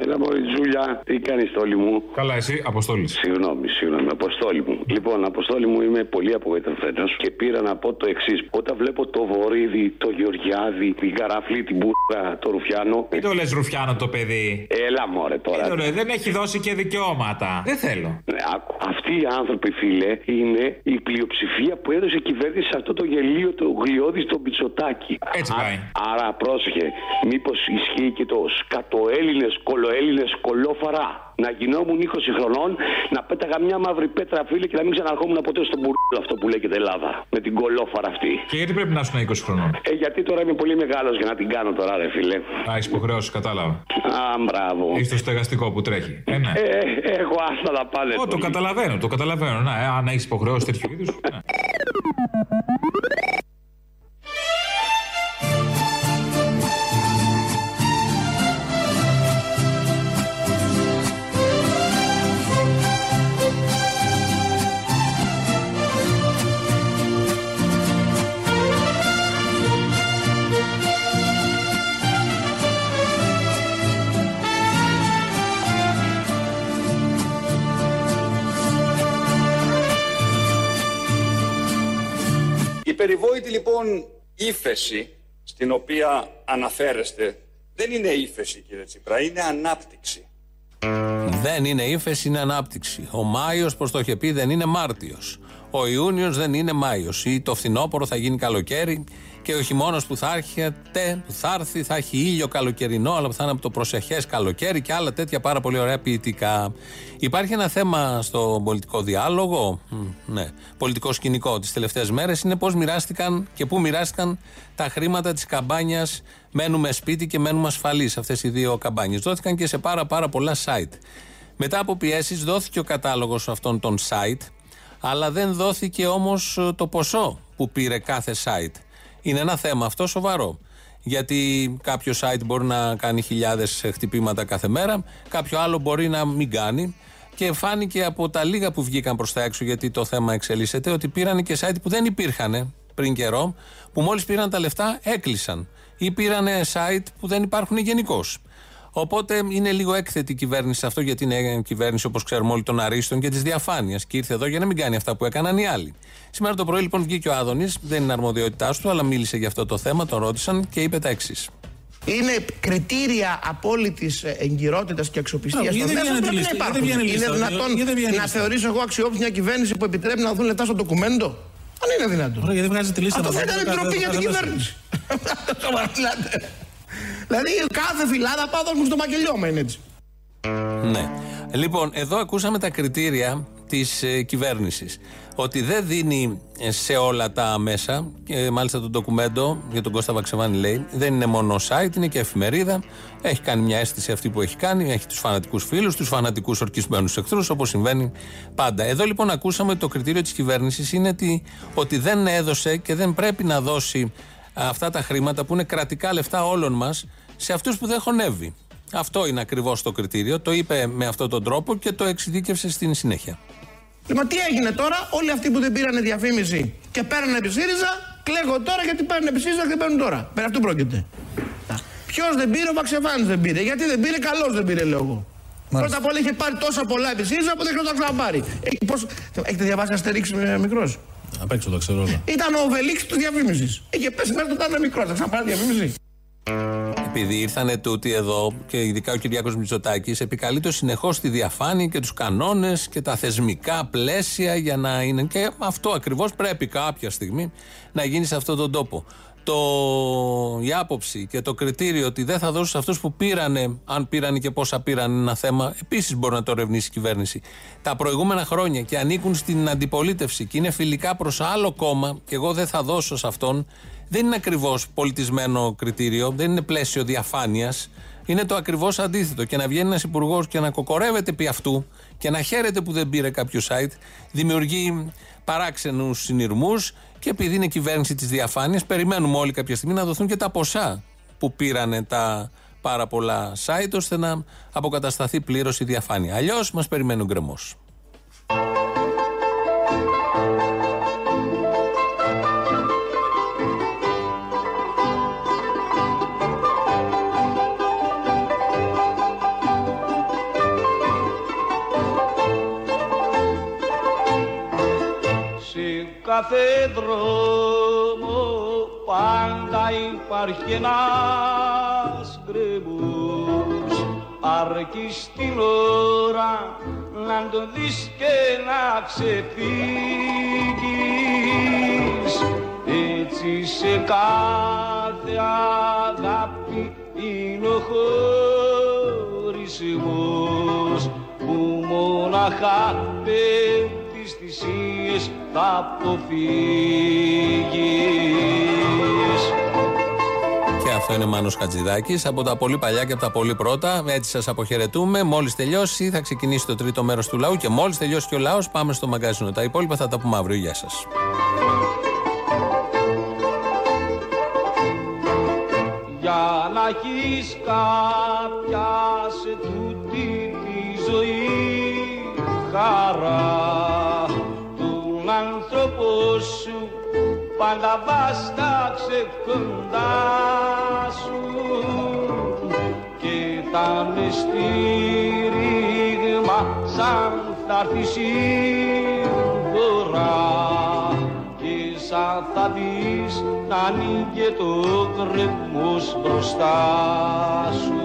Speaker 25: Έλα, Μωρή Τζούλια, τι κάνεις, Στόλη μου;
Speaker 14: Καλά, εσύ, Αποστόλη.
Speaker 25: Συγγνώμη, συγγνώμη, Αποστόλη μου. Λοιπόν, Αποστόλη μου είμαι πολύ απογοητευμένος και πήρα να πω το εξής. Όταν βλέπω το Βορύδι, το Γεωργιάδη, την Καραφλή, την Μπούργα, το Ρουφιάνο.
Speaker 14: Μην το λες Ρουφιάνο το παιδί;
Speaker 25: Έλα, μωρέ τώρα.
Speaker 14: Δεν, το λέω, δεν έχει δώσει και δικαιώματα. Δεν θέλω.
Speaker 25: Ναι, άκου. Αυτοί οι άνθρωποι, φίλε, είναι η πλειοψηφία που έδωσε η κυβέρνηση σε αυτό το γελίο, το γλιώδης, στο πιτσοτάκι.
Speaker 14: Έτσι πάει.
Speaker 25: Άρα, πρόσεχε, μήπως ισχύει και το σκατοέλληνες, κολοέλληνε, κολόφαρα. Να γινόμουν 20 χρονών, να πέταγα μια μαύρη πέτρα, φίλε, και να μην ξαναρχόμουν ποτέ στο μπουρδέλο αυτό που λέγεται Ελλάδα. Με την κολόφαρα αυτή.
Speaker 14: Και γιατί πρέπει να ήσουν 20 χρονών;
Speaker 25: Ε, γιατί τώρα είμαι πολύ μεγάλος για να την κάνω τώρα, ρε φίλε.
Speaker 14: Α, έχεις υποχρεώσεις, κατάλαβα.
Speaker 25: Α, μπράβο.
Speaker 14: Έχεις το στεγαστικό που τρέχει. Ε, ναι.
Speaker 25: Ε, έχω άστα να πάνε.
Speaker 14: Ω, το καταλαβαίνω, το καταλαβαίνω. Να, ε, αν έχεις υποχρεώσεις τέτοιου είδους.
Speaker 1: Η περιβόητη λοιπόν ύφεση στην οποία αναφέρεστε δεν είναι ύφεση κύριε Τσίπρα, είναι ανάπτυξη.
Speaker 2: Δεν είναι ύφεση, είναι ανάπτυξη. Ο Μάιος, πώ το είχε πει, δεν είναι Μάρτιος. Ο Ιούνιος δεν είναι Μάιος. Ή το φθινόπωρο θα γίνει καλοκαίρι. Και ο χειμώνα που θα έρχεται, που θα έρθει, θα έχει ήλιο καλοκαιρινό, αλλά που θα είναι από το προσεχές καλοκαίρι και άλλα τέτοια πάρα πολύ ωραία ποιητικά. Υπάρχει ένα θέμα στο πολιτικό διάλογο, μ, ναι, πολιτικό σκηνικό τις τελευταίες μέρες, είναι πώς μοιράστηκαν και πού μοιράστηκαν τα χρήματα της καμπάνιας Μένουμε σπίτι και μένουμε ασφαλείς. Αυτές οι δύο καμπάνιες. Δόθηκαν και σε πάρα, πάρα πολλά site. Μετά από πιέσεις δόθηκε ο κατάλογος αυτών των site, αλλά δεν δόθηκε όμως το ποσό που πήρε κάθε site. Είναι ένα θέμα αυτό σοβαρό. Γιατί κάποιο site μπορεί να κάνει χιλιάδες χτυπήματα κάθε μέρα, κάποιο άλλο μπορεί να μην κάνει. Και φάνηκε από τα λίγα που βγήκαν προς τα έξω, γιατί το θέμα εξελίσσεται, ότι πήραν και site που δεν υπήρχαν πριν καιρό, που μόλις πήραν τα λεφτά έκλεισαν. Ή πήραν site που δεν υπάρχουν γενικώς. Οπότε είναι λίγο έκθετη η κυβέρνηση σε αυτό, γιατί είναι κυβέρνηση όπως ξέρουμε όλοι των Αρίστων και της διαφάνειας. Και ήρθε εδώ για να μην κάνει αυτά που έκαναν οι άλλοι. Σήμερα το πρωί λοιπόν βγήκε ο Άδωνης, δεν είναι αρμοδιότητά του, αλλά μίλησε για αυτό το θέμα, τον ρώτησαν και είπε τα εξής.
Speaker 5: Είναι κριτήρια απόλυτης εγκυρότητας και αξιοπιστία
Speaker 15: Α,
Speaker 5: των
Speaker 15: γιατί δεν
Speaker 5: μέσων
Speaker 15: βγαίνει
Speaker 5: πρέπει να
Speaker 15: λίστα, γιατί δεν
Speaker 5: υπάρχουν.
Speaker 15: βγαίνει
Speaker 5: Είναι
Speaker 15: λίστα,
Speaker 5: δυνατόν
Speaker 15: γιατί δεν βγαίνει
Speaker 5: να
Speaker 15: λίστα;
Speaker 5: θεωρήσω εγώ αξιόπιστη μια κυβέρνηση που επιτρέπει να δουν λεφτά στο ντοκουμέντο; Αν είναι δυνατόν.
Speaker 15: Ωραία, γιατί βγάζει τη λίστα
Speaker 5: Αυτό
Speaker 15: από
Speaker 5: θα
Speaker 15: εδώ,
Speaker 5: ήταν
Speaker 15: κάθε-
Speaker 5: ντροπή για την
Speaker 15: κάθε-
Speaker 5: κυβέρνηση. <laughs> Σοβαρά μιλάτε. Δηλαδή κάθε φυλάδα πάω δώσ' μου στο μακελιώμα είναι έτσι.
Speaker 2: Ναι. Λοιπόν, εδώ ακούσαμε τα κριτήρια της ε, κυβέρνησης. Ότι δεν δίνει ε, σε όλα τα μέσα, και μάλιστα το ντοκουμέντο για τον Κώστα Βαξεβάνη λέει, δεν είναι μόνο site, είναι και εφημερίδα. Έχει κάνει μια αίσθηση αυτή που έχει κάνει, έχει τους φανατικούς φίλους, τους φανατικούς ορκισμένους εχθρούς, όπως συμβαίνει πάντα. Εδώ λοιπόν ακούσαμε ότι το κριτήριο της κυβέρνησης είναι ότι, ότι δεν έδωσε και δεν πρέπει να δώσει αυτά τα χρήματα που είναι κρατικά λεφτά όλων μας σε αυτούς που δεν χωνεύει. Αυτό είναι ακριβώς το κριτήριο. Το είπε με αυτόν τον τρόπο και το εξειδίκευσε στην συνέχεια.
Speaker 5: Λοιπόν, τι έγινε τώρα, όλοι αυτοί που δεν πήραν διαφήμιση και παίρνουν επί ΣΥΡΙΖΑ, κλαίγω τώρα γιατί παίρνουν επί ΣΥΡΙΖΑ και δεν παίρνουν τώρα. Περί αυτού πρόκειται. Ποιος δεν πήρε, ο Βαξεβάνη δεν πήρε. Γιατί δεν πήρε, καλός δεν πήρε, λέω εγώ. Πρώτα απ' όλα είχε πάρει τόσα πολλά επί ΣΥΡΙΖΑ που δεν χρειάζεται να ξαναπάρει. Έχει, πώς... Έχετε διαβάσει Αστερίξ μικρός;
Speaker 15: Απ' έξω τα ξέρω όλα.
Speaker 5: Ήταν ο Βελίξ τη διαφήμισης. Είχε πέσει μέσα του ήταν μικρός. Θα ξαναπάρει διαφήμιση.
Speaker 2: Επειδή ήρθαν τούτοι εδώ και ειδικά ο Κυριάκος Μητσοτάκης, επικαλείται συνεχώς τη διαφάνεια και τους κανόνες και τα θεσμικά πλαίσια για να είναι. Και αυτό ακριβώς πρέπει κάποια στιγμή να γίνει σε αυτόν τον τόπο. Το, η άποψη και το κριτήριο ότι δεν θα δώσουν σε αυτούς που πήρανε, αν πήρανε και πόσα πήραν, ένα θέμα, επίσης μπορεί να το ερευνήσει η κυβέρνηση. Τα προηγούμενα χρόνια και ανήκουν στην αντιπολίτευση και είναι φιλικά προς άλλο κόμμα, και εγώ δεν θα δώσω σε αυτόν, δεν είναι ακριβώς πολιτισμένο κριτήριο, δεν είναι πλαίσιο διαφάνειας. Είναι το ακριβώς αντίθετο. Και να βγαίνει ένας υπουργός και να κοκορεύεται επί αυτού και να χαίρεται που δεν πήρε κάποιο site, δημιουργεί παράξενους συνειρμούς και επειδή είναι κυβέρνηση της διαφάνειας, περιμένουμε όλοι κάποια στιγμή να δοθούν και τα ποσά που πήρανε τα πάρα πολλά site ώστε να αποκατασταθεί πλήρως η διαφάνεια. Αλλιώς μας περιμένει ο γκρεμός.
Speaker 10: Κάθε δρόμο πάντα υπάρχει ένας γκρεμός. Αρκεί στην ώρα να τον δεις και να ξεφύγεις. Έτσι σε κάθε αγάπη είναι ο χωρισμός που μόναχα πέφτει στις θυσίες θα αποφύγεις
Speaker 2: Και αυτό είναι Μάνος Χατζηδάκης από τα πολύ παλιά και από τα πολύ πρώτα. Έτσι σας αποχαιρετούμε. Μόλις τελειώσει θα ξεκινήσει το τρίτο μέρος του λαού και μόλις τελειώσει και ο λαός πάμε στο μαγκαζίνο. Τα υπόλοιπα θα τα πούμε αύριο. Γεια σας.
Speaker 10: για να έχεις κάποια σε τούτη τη ζωή χαρά πάντα βάσταξε κοντά σου και τα στήριγμα σαν θα έρθεις σύμφορα και σαν θα δεις να ανοίγει το κρεμμός μπροστά σου.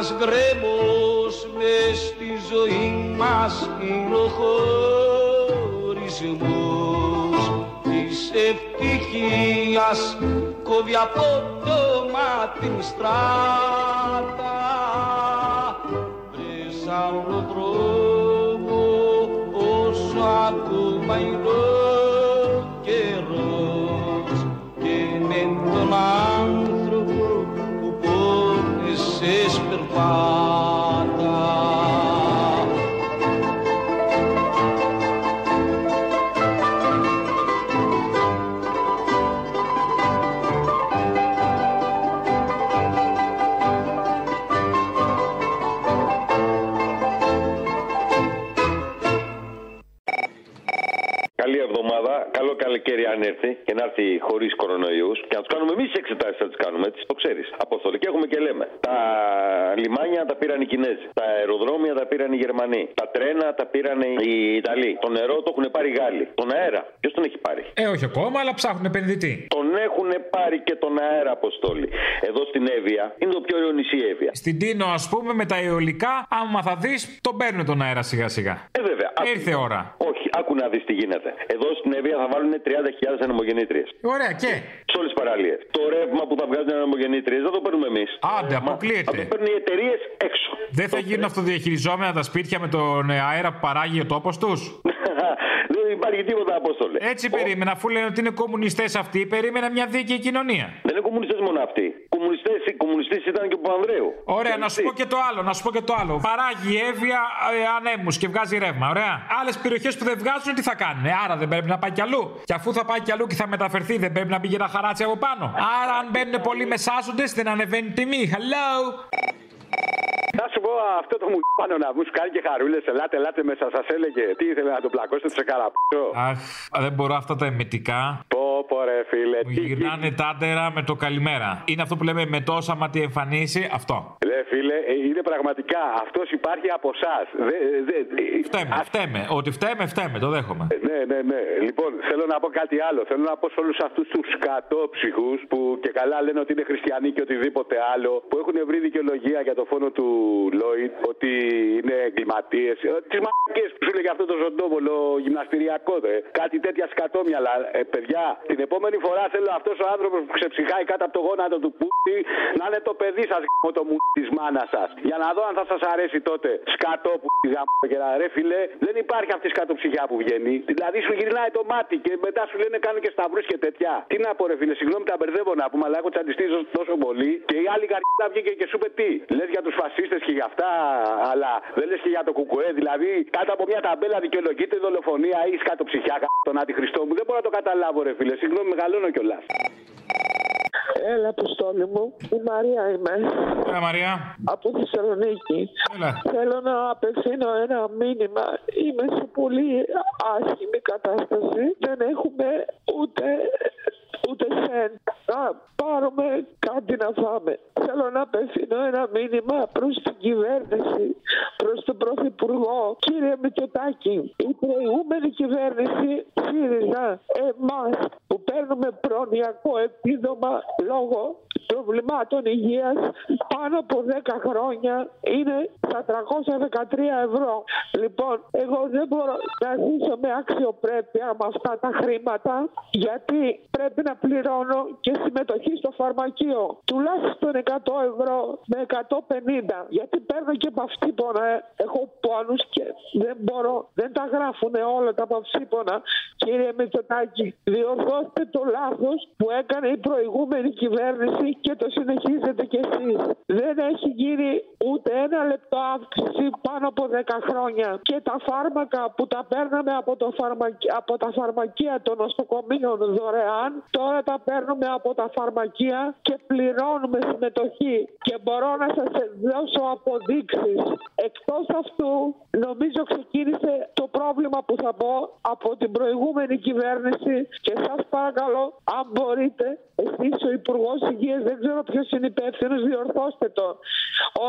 Speaker 10: Ένας γκρέμος μες στη ζωή μας είναι ο χωρισμός. Της ευτυχίας κόβει από το μάτι την
Speaker 26: να έρθει χωρίς κορονοϊούς. Και να τους κάνουμε εμείς τις εξετάσεις, θα τις κάνουμε έτσι, το ξέρεις. Αποστολή. Και έχουμε και λέμε. Τα λιμάνια τα πήραν οι Κινέζοι. Τα αεροδρόμια τα πήραν οι Γερμανοί. Τα τρένα τα πήραν οι Ιταλοί. Το νερό το έχουν πάρει οι Γάλλοι. Τον αέρα, ποιος τον έχει πάρει;
Speaker 14: Ε, όχι ακόμα, αλλά ψάχνουν επενδυτή.
Speaker 26: Τον έχουν πάρει και τον αέρα, Αποστόλη. Εδώ στην Εύβοια είναι το πιο ωραίο νησί η Εύβοια.
Speaker 14: Στην Τίνο, ας πούμε, με τα αιωλικά, άμα θα δεις, τον παίρνουν τον αέρα σιγά-σιγά.
Speaker 26: Ε, βέβαια.
Speaker 14: Ήρθε ώρα.
Speaker 26: Όχι, άκου να δεις τι γίνεται. Εδώ στην Εύβοια θα βάλουν 30.000 ανεμογεννήτριες.
Speaker 14: Ωραία, και;
Speaker 26: Σε όλες τις παραλίες. Το ρεύμα που θα βγάζουν ανεμογεννήτριες δεν το παίρνουμε εμείς.
Speaker 14: Άντε, αποκλείεται.
Speaker 26: Θα το παίρνουν οι εταιρείες έξω.
Speaker 14: Δεν θα γίνουν αυτοδιαχειριζόμενα τα σπίτια με τον ε, αέρα που παράγει ο τόπος τους; <laughs>
Speaker 26: δεν υπάρχει τίποτα απόστολε.
Speaker 14: Έτσι περίμενα, αφού λένε ότι είναι κομμουνιστές αυτοί, περίμενα μια δίκαιη κοινωνία.
Speaker 26: Δεν είναι κομμουνιστές μόνο αυτοί. Κομμουνιστές, κομμουνιστής ήταν και ο Παπανδρέου.
Speaker 14: Ωραία, να σου πω και το άλλο, να σου πω και το άλλο. Παράγει έβεια ε, ανέμους και βγάζει ρεύμα, ωραία. Άλλες περιοχές που δεν βγάζουν, τι θα κάνουν. Ε, άρα δεν πρέπει να πάει κι αλλού. Και αφού θα πάει κι αλλού και θα μεταφερθεί, δεν πρέπει να μπει ένα χαράτσι από πάνω. Άρα, αν μπαίνουν πολλοί μεσάζοντες, δεν ανεβαίνει τιμή. Hello!
Speaker 27: Να σου πω αυτό το μου πάνω να μου κάνει και χαρούλες. Ελάτε, ελάτε μέσα. Σας έλεγε τι ήθελε να το πλακώσετε σε καραπούτσο;
Speaker 14: Αχ, δεν μπορώ αυτά τα εμετικά.
Speaker 27: Πω, πω, ρε φίλε.
Speaker 14: Μου γυρνάνε τάντερα με το καλημέρα. Είναι αυτό που λέμε με τόσα μα τι εμφανίσει, αυτό.
Speaker 27: Ρε φίλε, ε, είναι πραγματικά αυτός υπάρχει από εσάς.
Speaker 14: Φταίμε, φταίμε. Ότι φταίμε, φταίμε, το δέχομαι.
Speaker 27: Ναι, ναι, ναι. Λοιπόν, θέλω να πω κάτι άλλο. Θέλω να πω σε όλους αυτούς τους σκατόψυχου που και καλά λένε ότι είναι χριστιανοί και οτιδήποτε άλλο, που έχουν βρει δικαιολογία για το φόνο του Λόιτ, ότι είναι εγκληματίες. Τις μαγικέ που σου λέγε αυτό το ζωντόβολο γυμναστηριακός, δε. Κάτι τέτοια σκατόμυαλα. Ε, παιδιά, την επόμενη φορά θέλω αυτός ο άνθρωπος που ξεψυχάει κάτω από το γόνατο του πούτι να είναι το παιδί σας με το μου της μάνας σας. Για να δω αν θα σας αρέσει τότε. Σκατό που τη γάμο και να ρε φιλέ, δεν υπάρχει αυτή η σκατοψυχιά που βγαίνει. Δηλαδή σου γυρνάει το μάτι και μετά σου λένε κάνουν και σταυρούς και τέτοια. Τι να πω, ρε φίλε, συγγνώμη τα μπερδεύω να πούμε, αλλά έχω τσαντιστεί τόσο πολύ και η άλλη καρδιά βγήκε και σου είπε τι. Λες για τους φασίστες και για αυτά, αλλά δεν λες και για το κουκουέ. Δηλαδή κάτω από μια ταμπέλα δικαιολογείται η δολοφονία ή σκατοψυχιά τον αντιχριστό μου. Δεν μπορώ να το καταλάβω, ρε φίλε. Συγγνώμη, μεγαλώνω κιόλας.
Speaker 28: Έλα, Αποστόλη μου. Η Μαρία είμαι.
Speaker 14: Έλα, Μαρία.
Speaker 28: Από Θεσσαλονίκη.
Speaker 14: Έλα.
Speaker 28: Θέλω να απευθύνω ένα μήνυμα. Είμαι σε πολύ άσχημη κατάσταση. Δεν έχουμε ούτε ούτε σεν να πάρουμε κάτι να φάμε. Θέλω να απευθύνω ένα μήνυμα προς την κυβέρνηση, προς τον Πρωθυπουργό. Κύριε Μητσοτάκη, η προηγούμενη κυβέρνηση ΣΥΡΙΖΑ εμάς που παίρνουμε προνοιακό επίδομα λόγω προβλημάτων υγείας πάνω από 10 χρόνια είναι στα 313 ευρώ. Λοιπόν, εγώ δεν μπορώ να ζήσω με αξιοπρέπεια με αυτά τα χρήματα γιατί πρέπει να πληρώνω και συμμετοχή στο φαρμακείο. Τουλάχιστον 100 ευρώ με 150 γιατί παίρνω και παυστήπονα. Έχω πόνους και δεν μπορώ, δεν τα γράφουν όλα τα παυσίπονα. Κύριε Μητσοτάκη, διορθώστε το λάθος που έκανε η προηγούμενη κυβέρνηση και το συνεχίζετε κι εσείς. Δεν έχει γίνει ούτε ένα λεπτό αύξηση πάνω από 10 χρόνια. Και τα φάρμακα που τα παίρναμε από, το φαρμακ- από τα φαρμακεία των νοσοκομείων δωρεάν, τώρα τα παίρνουμε από τα φαρμακεία και πληρώνουμε συμμετοχή. Και μπορώ να σας δώσω αποδείξεις. Εκτός αυτού, νομίζω ξεκίνησε το πρόβλημα που θα πω από την προηγούμενη κυβέρνηση και σας παρακαλώ, αν μπορείτε, εσείς ο Υπουργός Υγείας, δεν ξέρω ποιος είναι υπεύθυνος, διορθώστε το.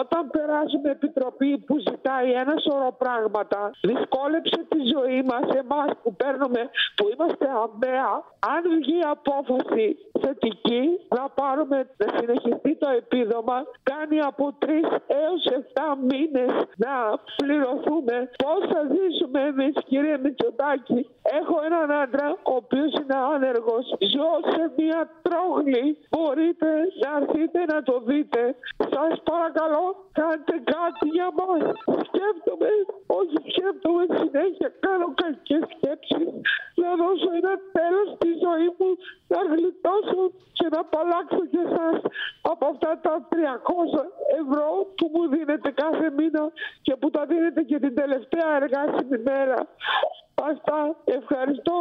Speaker 28: Όταν περάσουμε επιτροπή που ζητάει ένα σωρό πράγματα, δυσκόλεψε τη ζωή μας εμάς που παίρνουμε, που είμαστε αμαία, αν βγει απόφαση θετική να πάρουμε να συνεχιστεί το επίδομα, κάνει από τρεις έως 7 μήνες να πληρωθούμε. Πώς θα ζήσουμε εμείς κύριε Μητσοτάκη; Έχω έναν άντρα ο οποίος είναι άνεργος. Ζω σε μια τρόγλη. Μπορείτε να έρθετε να το δείτε. Σας παρακαλώ κάντε κάτι για μας. Σκέφτομαι, όχι σκέφτομαι συνέχεια, κάνω κακές σκέψεις. Να δώσω ένα τέλος στη ζωή μου, να γλιτώσω και να απαλλάξω και εσάς από αυτά τα 300 ευρώ που μου δίνετε κάθε μήνα και που τα δίνετε και την τελευταία εργάσιμη μέρα. Αυτά, ευχαριστώ.